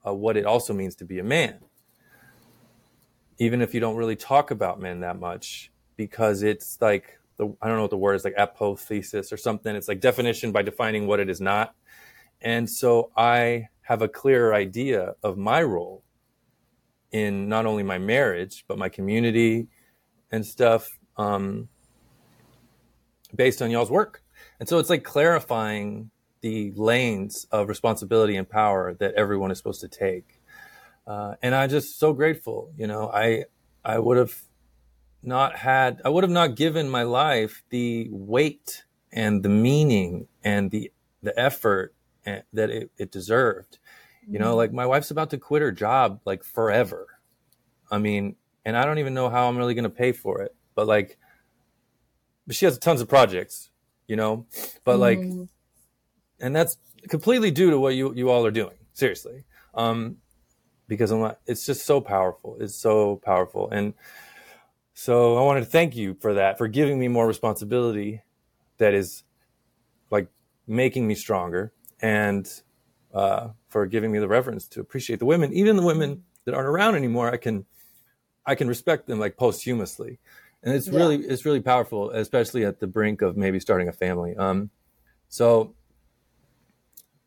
uh, what it also means to be a man. Even if you don't really talk about men that much because it's like the I don't know what the word is like apothesis or something. It's like definition by defining what it is not. And so I have a clearer idea of my role in not only my marriage but my community and stuff um, based on y'all's work. And so it's like clarifying the lanes of responsibility and power that everyone is supposed to take. Uh, and I'm just so grateful. You know, I I would have not had I would have not given my life the weight and the meaning and the the effort eh, that it, it deserved. You know, like my wife's about to quit her job like forever. I mean, and I don't even know how I'm really going to pay for it. But like, but she has tons of projects, you know. But like, Mhm. and that's completely due to what you you all are doing. Seriously, um, because I'm not. It's just so powerful. It's so powerful, and so I wanted to thank you for that, for giving me more responsibility. That is, like, making me stronger, and uh, for giving me the reverence to appreciate the women, even the women that aren't around anymore. I can, I can respect them like posthumously, and it's Yeah. really it's really powerful, especially at the brink of maybe starting a family. Um, so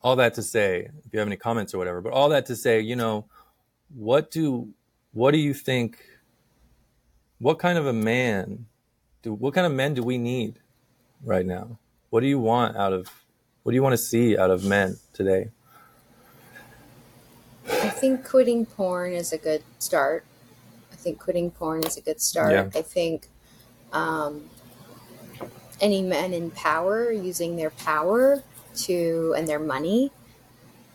all that to say, if you have any comments or whatever, but all that to say, you know, what do what do you think? What kind of a man do what kind of men do we need right now? What do you want out of what do you want to see out of men today? I think quitting porn is a good start. I think quitting porn is a good start. Yeah. I think um, any men in power using their power to and their money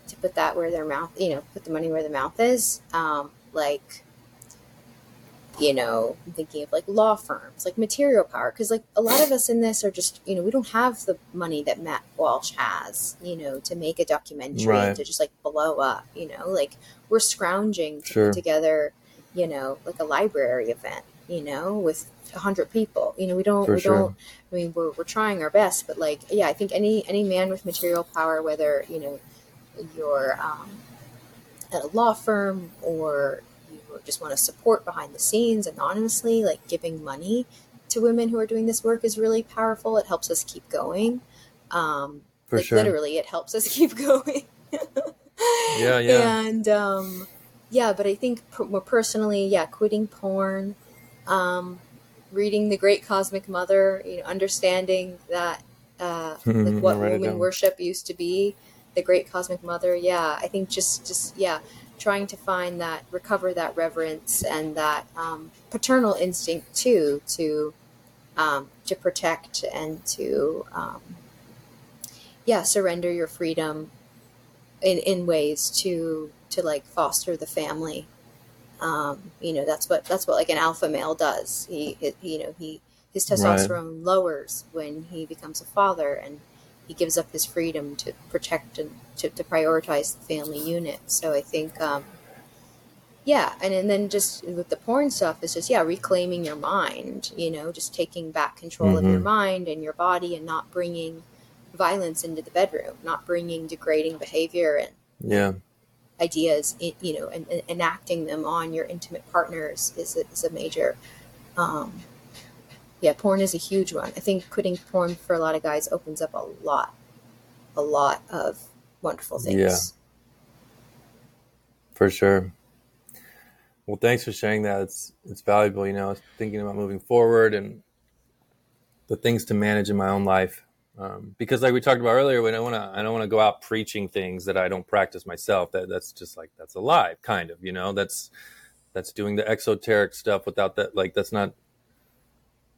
to put that where their mouth, you know, put the money where the mouth is. Um, like, you know, I'm thinking of like law firms, like material power, because like a lot of us in this are just, you know, we don't have the money that Matt Walsh has, you know, to make a documentary Right. and to just like blow up, you know, like we're scrounging to Sure. put together, you know, like a library event, you know, with a hundred people. You know, we don't, For we sure. don't. I mean, we're we're trying our best, but like, yeah, I think any any man with material power, whether you know you're um, at a law firm or you just want to support behind the scenes anonymously, like giving money to women who are doing this work is really powerful. It helps us keep going. Um, For like sure. literally, it helps us keep going. Yeah, yeah. And um, yeah, but I think more personally, yeah, quitting porn, um, reading the Great Cosmic Mother, you know, understanding that uh, like what woman worship used to be, the Great Cosmic Mother. Yeah, I think just just yeah, trying to find that recover that reverence and that um, paternal instinct too to um, to protect and to um, yeah surrender your freedom in in ways to to like foster the family um you know that's what that's what like an alpha male does he, you know he his Right. testosterone lowers when he becomes a father and he gives up his freedom to protect and to, to prioritize the family unit so i think um yeah and, and then just with the porn stuff it's just yeah reclaiming your mind you know just taking back control of your Mhm. mind and your body and not bringing violence into the bedroom not bringing degrading behavior and Yeah. ideas you know and, and enacting them on your intimate partners is a, is a major um yeah porn is a huge one i think quitting porn for a lot of guys opens up a lot a lot of wonderful things Yeah. For sure. Well, thanks for sharing that. It's it's valuable. You know, thinking about moving forward and the things to manage in my own life. Um, because, like we talked about earlier, when I want to, I don't want to go out preaching things that I don't practice myself. That that's just like that's a lie, kind of. You know, that's that's doing the exoteric stuff without that. Like that's not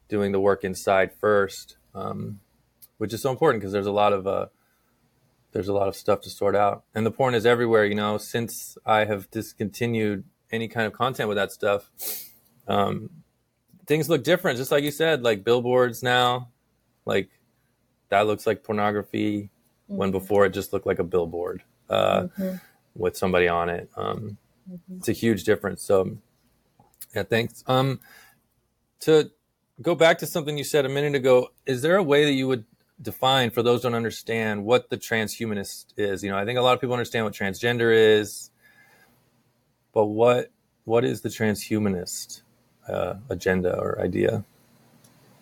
doing the work inside first, um, which is so important because there's a lot of uh, there's a lot of stuff to sort out, and the porn is everywhere. You know, since I have discontinued any kind of content with that stuff, um, things look different. Just like you said, like billboards now, like that looks like pornography mm-hmm. when before it just looked like a billboard uh, mm-hmm. with somebody on it. Um, mm-hmm. It's a huge difference. So, yeah, thanks. Um, to go back to something you said a minute ago, is there a way that you would define for those don't understand what the transhumanist is? You know, I think a lot of people understand what transgender is, but what what is the transhumanist uh, agenda or idea?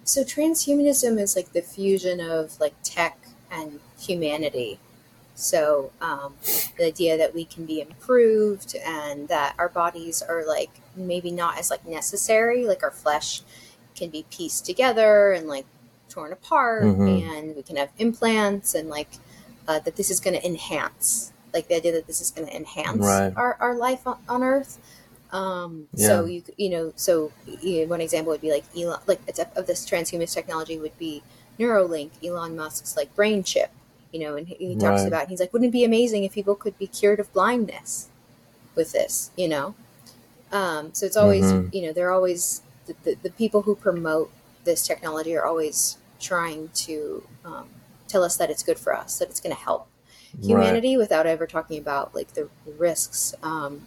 So transhumanism is like the fusion of like tech and humanity. So um, the idea that we can be improved and that our bodies are like maybe not as like necessary, like our flesh can be pieced together and like torn apart, mm-hmm. and we can have implants and like uh, that this is going to enhance, like the idea that this is going to enhance right. our, our life on, on Earth. Um, yeah. So you you know so you know, one example would be like Elon like of this transhumanist technology would be Neuralink, Elon Musk's like brain chip, you know, and he, he talks right. about he's like, wouldn't it be amazing if people could be cured of blindness with this, you know? Um, so it's always mm-hmm. you know they're always the, the, the, people who promote this technology are always trying to um, tell us that it's good for us, that it's going to help humanity right. without ever talking about like the risks. Um,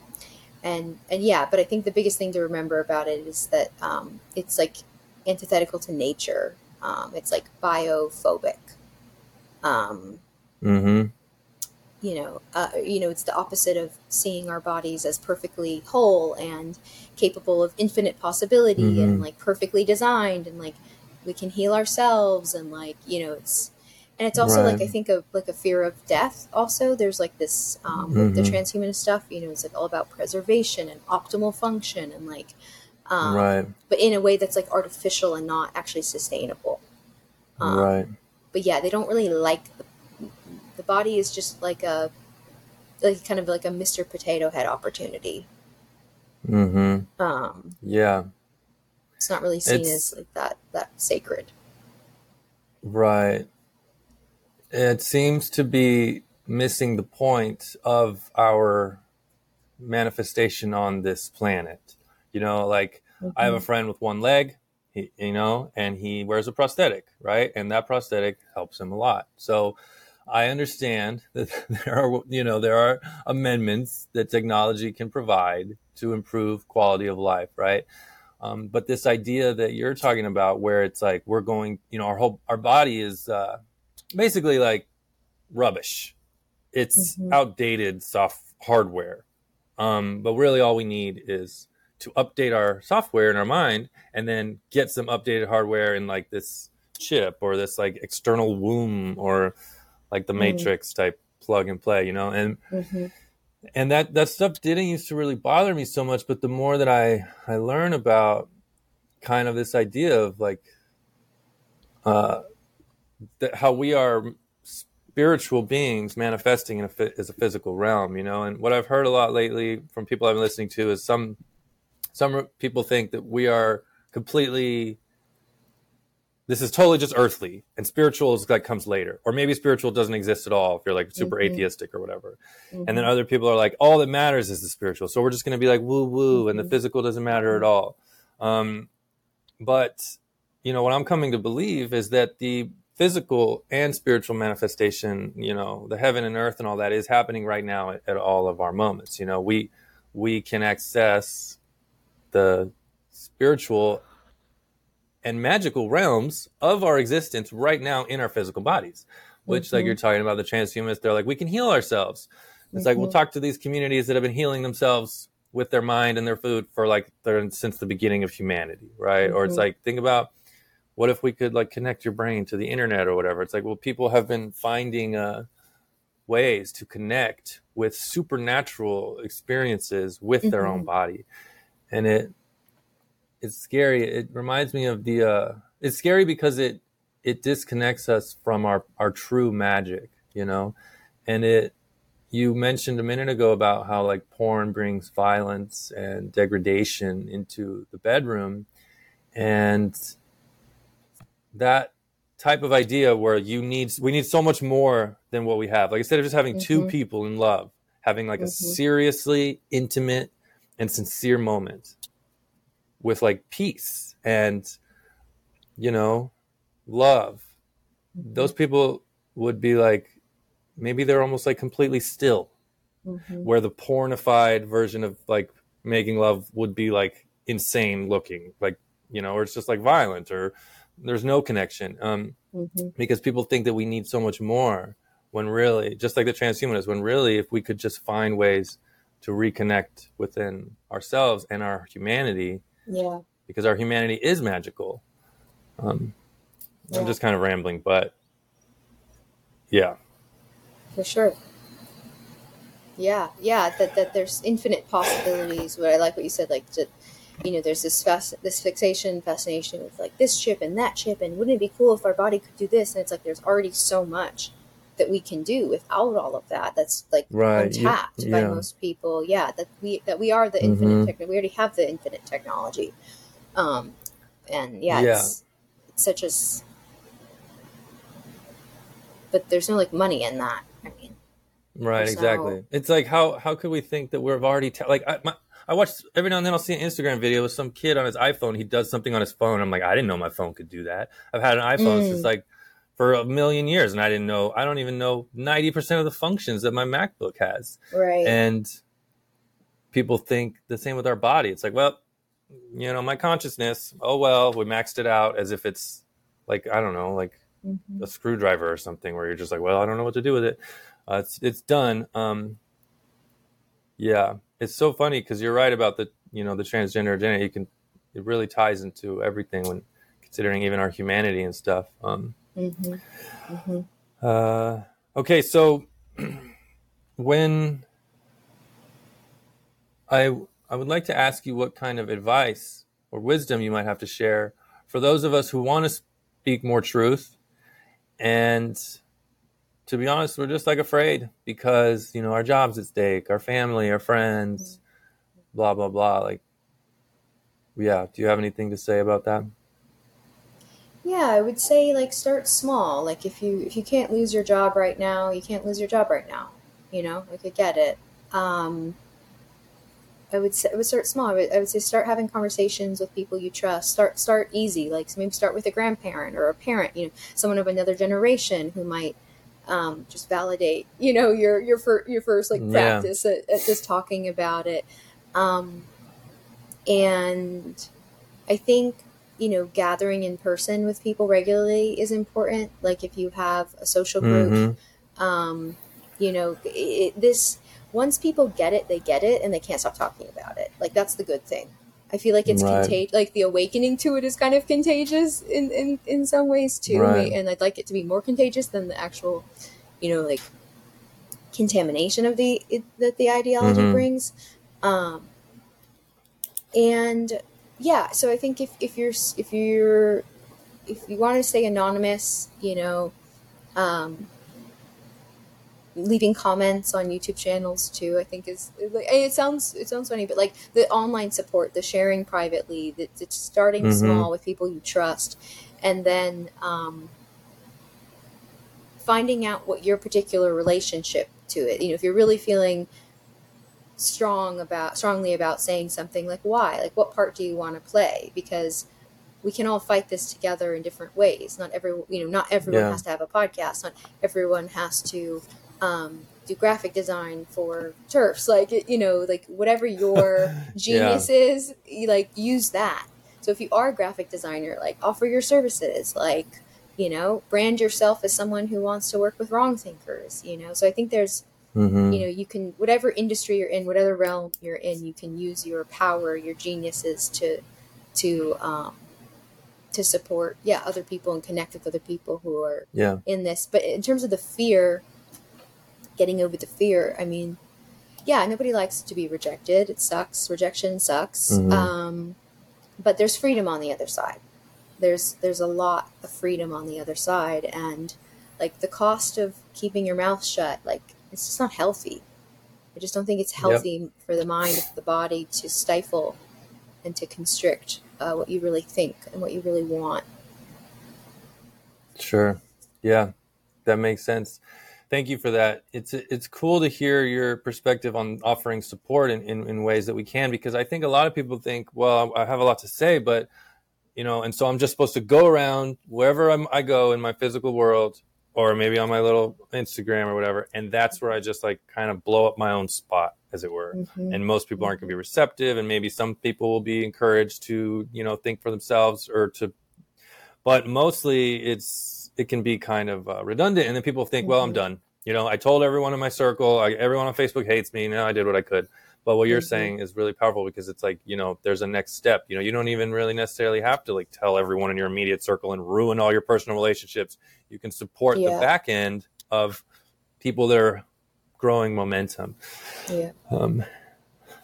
and and yeah, but I think the biggest thing to remember about it is that um, it's like antithetical to nature. Um, it's like biophobic. Um, mm-hmm. You know, uh, you know, it's the opposite of seeing our bodies as perfectly whole and capable of infinite possibility mm-hmm. and like perfectly designed and like we can heal ourselves and like you know it's and it's also right. like I think of like a fear of death. Also, there's like this um, mm-hmm. the transhumanist stuff. You know, it's like all about preservation and optimal function and like, um, right. But in a way that's like artificial and not actually sustainable. Um, right. But yeah, they don't really like the, the body is just like a like kind of like a Mr. Potato Head opportunity. Hmm. Um. Yeah. It's not really seen it's, as like that that sacred. Right it seems to be missing the point of our manifestation on this planet. You know, like mm-hmm. I have a friend with one leg, he, you know, and he wears a prosthetic, right? And that prosthetic helps him a lot. So I understand that there are, you know, there are amendments that technology can provide to improve quality of life, right? Um, but this idea that you're talking about, where it's like we're going, you know, our whole our body is uh, basically like rubbish. It's mm-hmm. outdated soft hardware. Um, but really, all we need is to update our software in our mind and then get some updated hardware in like this chip or this like external womb or like the mm-hmm. matrix type plug and play you know and mm-hmm. And that that stuff didn't used to really bother me so much but the more that i i learn about kind of this idea of like uh that how we are spiritual beings manifesting in a as a physical realm, you know. And what I've heard a lot lately from people I've been listening to is some some people think that we are completely this is totally just earthly and spiritual is like comes later or maybe spiritual doesn't exist at all if you're like super mm-hmm. atheistic or whatever mm-hmm. and then other people are like all that matters is the spiritual so we're just going to be like woo woo mm-hmm. and the mm-hmm. physical doesn't matter at all um, but you know what i'm coming to believe is that the physical and spiritual manifestation you know the heaven and earth and all that is happening right now at, at, all of our moments you know we we can access the spiritual and magical realms of our existence right now in our physical bodies which mm-hmm. like you're talking about the transhumanists they're like we can heal ourselves it's mm-hmm. like we'll mm-hmm. talk to these communities that have been healing themselves with their mind and their food for like their since the beginning of humanity right mm-hmm. or it's mm-hmm. like think about what if we could like connect your brain to the internet or whatever it's like well people have been finding uh, ways to connect with supernatural experiences with their own mm-hmm. body and it it's scary. It reminds me of the. Uh, it's scary because it it disconnects us from our our true magic, you know, and it. You mentioned a minute ago about how like porn brings violence and degradation into the bedroom, and that type of idea where you need we need so much more than what we have. Like instead of just having mm-hmm. two people in love, having like mm-hmm. a seriously intimate and sincere moment with like peace and you know love mm-hmm. those people would be like maybe they're almost like completely still mm-hmm. where the pornified version of like making love would be like insane looking like you know or it's just like violent or there's no connection um mm-hmm. because people think that we need so much more when really just like the transhumanists when really if we could just find ways to reconnect within ourselves and our humanity yeah. Because our humanity is magical. Um, yeah. I'm just kind of rambling, but yeah. For sure. Yeah, yeah. That that there's infinite possibilities. But I like what you said. Like, to, you know, there's this fast, this fixation, fascination with like this chip and that chip, and wouldn't it be cool if our body could do this? And it's like there's already so much that we can do without all of that. That's like right. untapped yeah. by most people. Yeah, that we that we are the infinite mm-hmm. technology. We already have the infinite technology. Um, and yeah, yeah. It's, it's such as, but there's no like money in that. I mean, right? Exactly. It's like how how could we think that we've already te- like I, my, I watch every now and then I'll see an Instagram video with some kid on his iPhone. He does something on his phone. I'm like, I didn't know my phone could do that. I've had an iPhone mm. since like for a million years and I didn't know I don't even know 90% of the functions that my MacBook has. Right. And people think the same with our body. It's like, well, you know, my consciousness, oh well, we maxed it out as if it's like I don't know, like mm-hmm. a screwdriver or something where you're just like, well, I don't know what to do with it. Uh, it's it's done. Um yeah, it's so funny because you're right about the you know the transgender identity. You can it really ties into everything when considering even our humanity and stuff. Um, Mm-hmm. Mm-hmm. Uh, okay, so when I I would like to ask you what kind of advice or wisdom you might have to share for those of us who want to speak more truth and to be honest we're just like afraid because you know our jobs at stake our family our friends blah blah blah like yeah do you have anything to say about that yeah, I would say like start small. Like if you if you can't lose your job right now, you can't lose your job right now. You know, I could get it. Um, I would say I would start small. I would, I would say start having conversations with people you trust. Start start easy. Like maybe start with a grandparent or a parent. You know, someone of another generation who might um, just validate. You know, your your fir- your first like practice yeah. at, at, just talking about it. Um, and I think you know, gathering in person with people regularly is important. Like if you have a social group, mm-hmm. um, you know, it, this once people get it, they get it, and they can't stop talking about it. Like that's the good thing. I feel like it's right. contagious. Like the awakening to it is kind of contagious in in, in some ways too, right. and I'd like it to be more contagious than the actual, you know, like contamination of the it, that the ideology mm-hmm. brings. Um, and yeah, so I think if, if you're if you're if you want to stay anonymous, you know, um, leaving comments on YouTube channels too, I think is like it sounds it sounds funny, but like the online support, the sharing privately, the, the starting mm-hmm. small with people you trust, and then um, finding out what your particular relationship to it. You know, if you're really feeling strong about strongly about saying something like why? Like what part do you want to play? Because we can all fight this together in different ways. Not every you know not everyone yeah. has to have a podcast. Not everyone has to um, do graphic design for turfs. Like you know like whatever your genius yeah. is you like use that. So if you are a graphic designer like offer your services. Like you know brand yourself as someone who wants to work with wrong thinkers you know? So i think there's Mm-hmm. You know, you can whatever industry you're in, whatever realm you're in, you can use your power, your geniuses to to um, to support yeah other people and connect with other people who are yeah. in this. But in terms of the fear, getting over the fear, I mean, yeah, nobody likes to be rejected. It sucks. Rejection sucks. Mhm. Um, but there's freedom on the other side. There's there's a lot of freedom on the other side, and like the cost of keeping your mouth shut, like it's just not healthy. I just don't think it's Yep. healthy for the mind, for the body to stifle and to constrict uh, what you really think and what you really want. Sure. Yeah, that makes sense. Thank you for that. It's it's cool to hear your perspective on offering support in, in, in ways that we can because I think a lot of people think, well, I have a lot to say, but you know, and so I'm just supposed to go around wherever I'm, I go in my physical world, or maybe on my little Instagram or whatever, and that's where I just like kind of blow up my own spot, as it were. Mhm. And most people aren't going to be receptive, and maybe some people will be encouraged to, you know, think for themselves or to but mostly it's it can be kind of uh, redundant and then people think well i'm Mhm. done you know i told everyone in my circle I, everyone on facebook hates me now i did what i could but what you're Mhm. saying is really powerful because it's like you know there's a next step you know you don't even really necessarily have to like tell everyone in your immediate circle and ruin all your personal relationships you can support the back end of people that are growing momentum Yeah, um,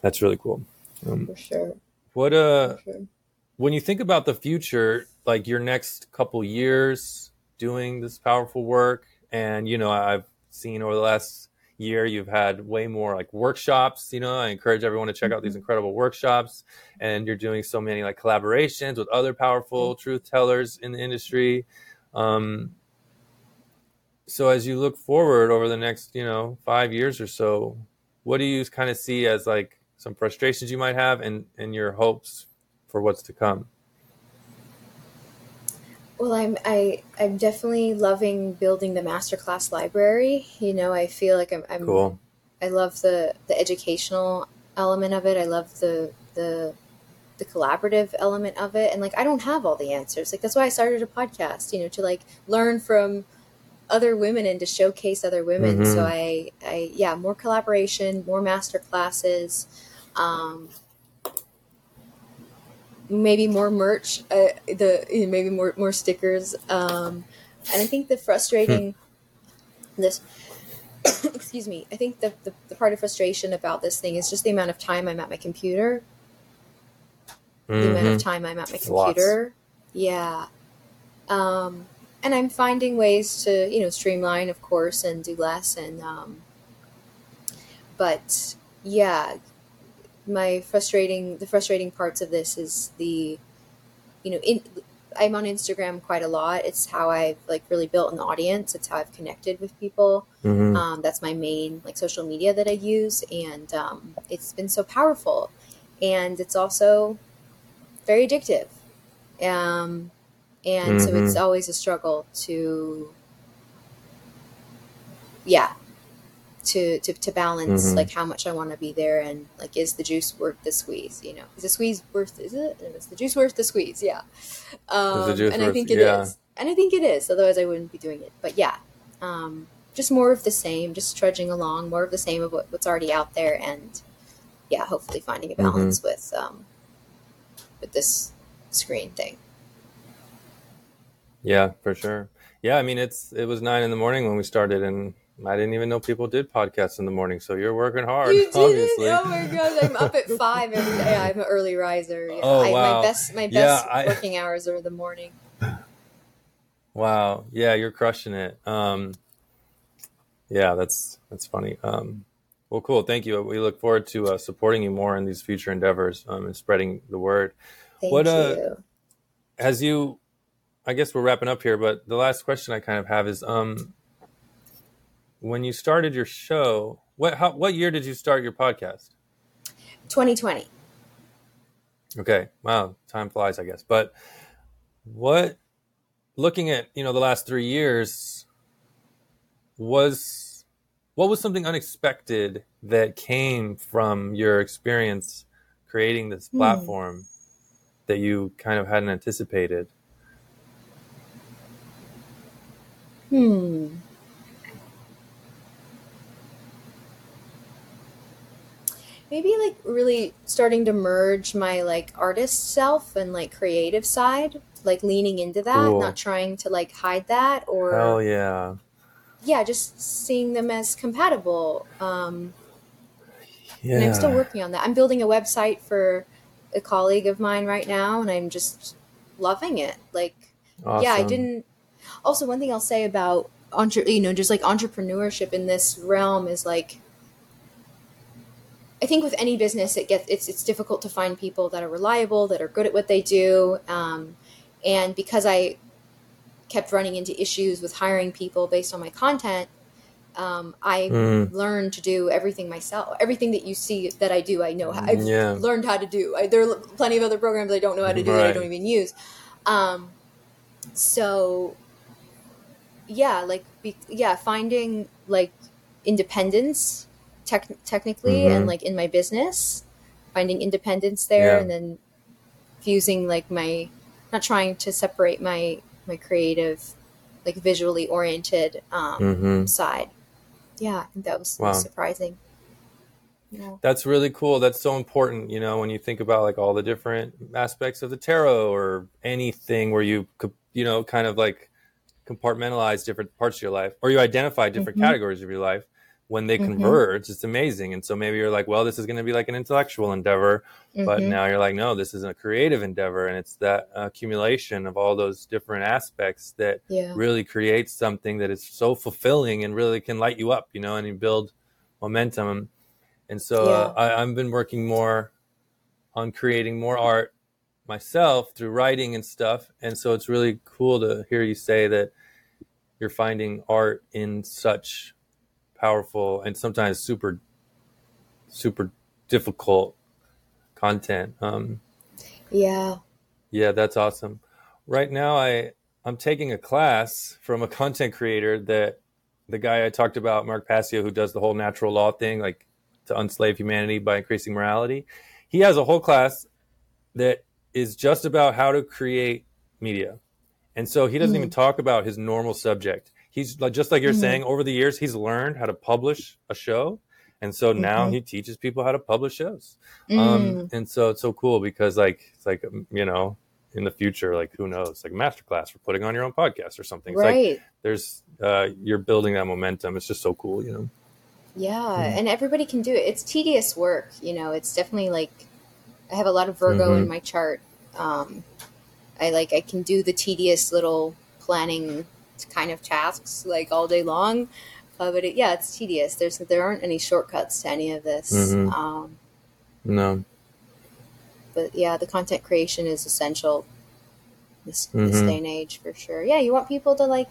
that's really cool um, for sure. what uh sure. when you think about the future, like your next couple years doing this powerful work, and you know, I've seen over the last year you've had way more like workshops. You know, I encourage everyone to check out these incredible workshops, and you're doing so many like collaborations with other powerful truth tellers in the industry. Um, so as you look forward over the next, you know, five years or so, what do you kind of see as like some frustrations you might have, and and your hopes for what's to come? Well, I'm I I'm definitely loving building the masterclass library. You know, I feel like I'm, I'm Cool. I love the the educational element of it. I love the the the collaborative element of it. And like I don't have all the answers. Like that's why I started a podcast, you know, to like learn from other women and to showcase other women. Mhm. So I I yeah, more collaboration, more master classes. Um maybe more merch, uh, the maybe more more stickers. Um and I think the frustrating this excuse me i think the, the, the part of frustration about this thing is just the amount of time i'm at my computer the amount of Mhm. time i'm at my It's lots. computer yeah um, and i'm finding ways to you know streamline of course and do less and um, but yeah my frustrating the frustrating parts of this is the you know in i'm on instagram quite a lot. It's how i've like really built an audience. It's how i've connected with people. Mhm. um, that's my main like social media that I use, and um, it's been so powerful, and it's also very addictive, um, and so it's always a struggle to, yeah, to to, to balance Mhm. like how much I want to be there, and like is the juice worth the squeeze? You know, is the squeeze worth? Is it? Is the juice worth the squeeze? Yeah, um, juice and I think it is, yeah. and I think it is. Otherwise, I wouldn't be doing it. But yeah. Um, just more of the same, just trudging along, more of the same of what, what's already out there, and yeah, hopefully finding a Mm-hmm. balance with um, with this screen thing. Yeah, for sure. Yeah, I mean it's it was nine in the morning when we started, and I didn't even know people did podcasts in the morning. So you're working hard, You did obviously. it! Oh my god, I'm up at five every day. I'm an early riser. Yeah. Oh, I, wow. My best my Yeah, best I- working hours are the morning. Wow. Yeah, you're crushing it. Um, yeah, that's that's funny. Um, well, cool. Thank you. We look forward to uh, supporting you more in these future endeavors um, and spreading the word. Thank What, uh, you. As you, I guess we're wrapping up here, but the last question I kind of have is, um, when you started your show, what how, what year did you start your podcast? 2020. Okay. Wow. Time flies, I guess. But what, looking at, you know, the last three years, was, what was something unexpected that came from your experience creating this Hmm. platform that you kind of hadn't anticipated? Hmm. Maybe like really starting to merge my like artist self and like creative side, like leaning into that, Cool. not trying to like hide that or Hell yeah. yeah, just seeing them as compatible. Um, yeah. and I'm still working on that. I'm building a website for a colleague of mine right now, and I'm just loving it. Like, awesome. yeah, I didn't. Also, one thing I'll say about entre- you know, just like entrepreneurship in this realm is like I think with any business, it gets it's it's difficult to find people that are reliable, that are good at what they do, um, and because I kept running into issues with hiring people based on my content, um, I mm. learned to do everything myself. Everything that you see that I do, I know how. I've yeah. learned how to do. I, there are plenty of other programs I don't know how to do right. that I don't even use. Um, so, yeah, like be, yeah, finding like independence tech- technically mm-hmm. and like in my business, finding independence there, yeah. and then fusing like my not trying to separate my my creative, like visually oriented um, mm-hmm. side. Yeah, I think that was wow. surprising. Yeah. That's really cool. That's so important, you know, when you think about like all the different aspects of the tarot or anything where you could, you know, kind of like compartmentalize different parts of your life or you identify different mm-hmm. categories of your life when they mm-hmm. converge, it's amazing. And so maybe you're like, well, this is going to be like an intellectual endeavor, mm-hmm. but now you're like, no, this is a creative endeavor. And it's that accumulation of all those different aspects that yeah. really creates something that is so fulfilling and really can light you up, you know, and you build momentum. And so yeah. uh, I, I've been working more on creating more art myself through writing and stuff. And so it's really cool to hear you say that you're finding art in such powerful and sometimes super super difficult content um. Yeah. Yeah that's awesome. Right now i i'm taking a class from a content creator that the guy i talked about mark passio who does the whole natural law thing like to unslave humanity by increasing morality. He has a whole class that is just about how to create media. And so he doesn't mm. even talk about his normal subject he's like just like you're mm-hmm. saying over the years he's learned how to publish a show and so mm-hmm. now he teaches people how to publish shows um, mm. um, and so it's so cool because like it's like um, you know in the future like who knows like masterclass for putting on your own podcast or something it's right. like there's uh, you're building that momentum it's just so cool you know yeah mm. and everybody can do it it's tedious work you know it's definitely like i have a lot of virgo mm-hmm. in my chart um, i like i can do the tedious little planning kind of tasks like all day long. Uh, but it, yeah, it's tedious. There's there aren't any shortcuts to any of this. Mm-hmm. Um, no. But yeah, the content creation is essential this, mm-hmm. this day and age for sure. Yeah, you want people to like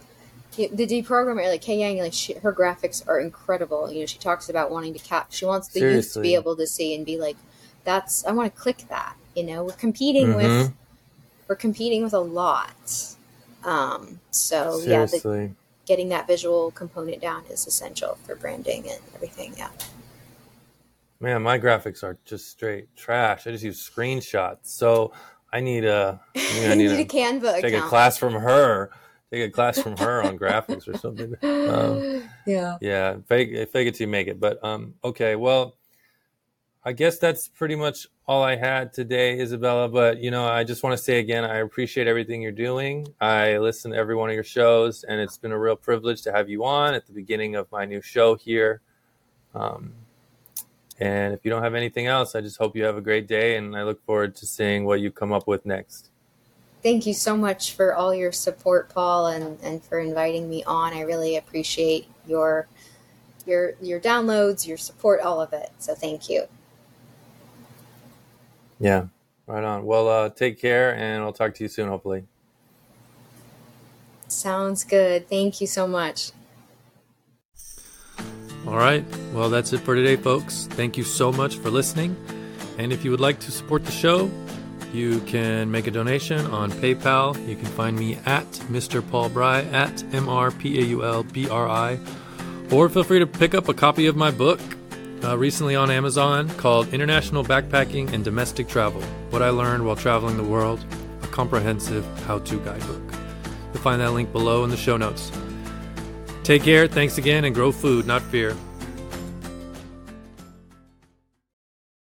the deprogrammer, like K Yang, like she, her graphics are incredible. You know, she talks about wanting to cap. She wants the Seriously. youth to be able to see and be like, "That's I want to click that." You know, we're competing mm-hmm. with we're competing with a lot. Um, so Seriously. yeah, the, getting that visual component down is essential for branding and everything. Yeah. Man, my graphics are just straight trash. I just use screenshots. So I need a I need, need a, a, Canva take account. a class from her. Take a class from her on graphics or something. Um, yeah. Yeah. Fake, fake it till you make it. But um, okay. Well, I guess that's pretty much all I had today, Isabella. But you know, I just want to say again, I appreciate everything you're doing. I listen to every one of your shows, and it's been a real privilege to have you on at the beginning of my new show here. Um, and if you don't have anything else, I just hope you have a great day, and I look forward to seeing what you come up with next. Thank you so much for all your support, Paul, and, and for inviting me on. I really appreciate your your your downloads, your support, all of it. So thank you. Yeah, right on. Well, uh, take care, and I'll talk to you soon, hopefully. Sounds good. Thank you so much. All right. Well, that's it for today, folks. Thank you so much for listening. And if you would like to support the show, you can make a donation on PayPal. You can find me at Mr. Paul Bri at M R P A U L B R I. Or feel free to pick up a copy of my book, uh, recently on Amazon called International Backpacking and Domestic Travel What I Learned While Traveling the World, a comprehensive how to guidebook. You'll find that link below in the show notes. Take care, thanks again, and grow food, not fear.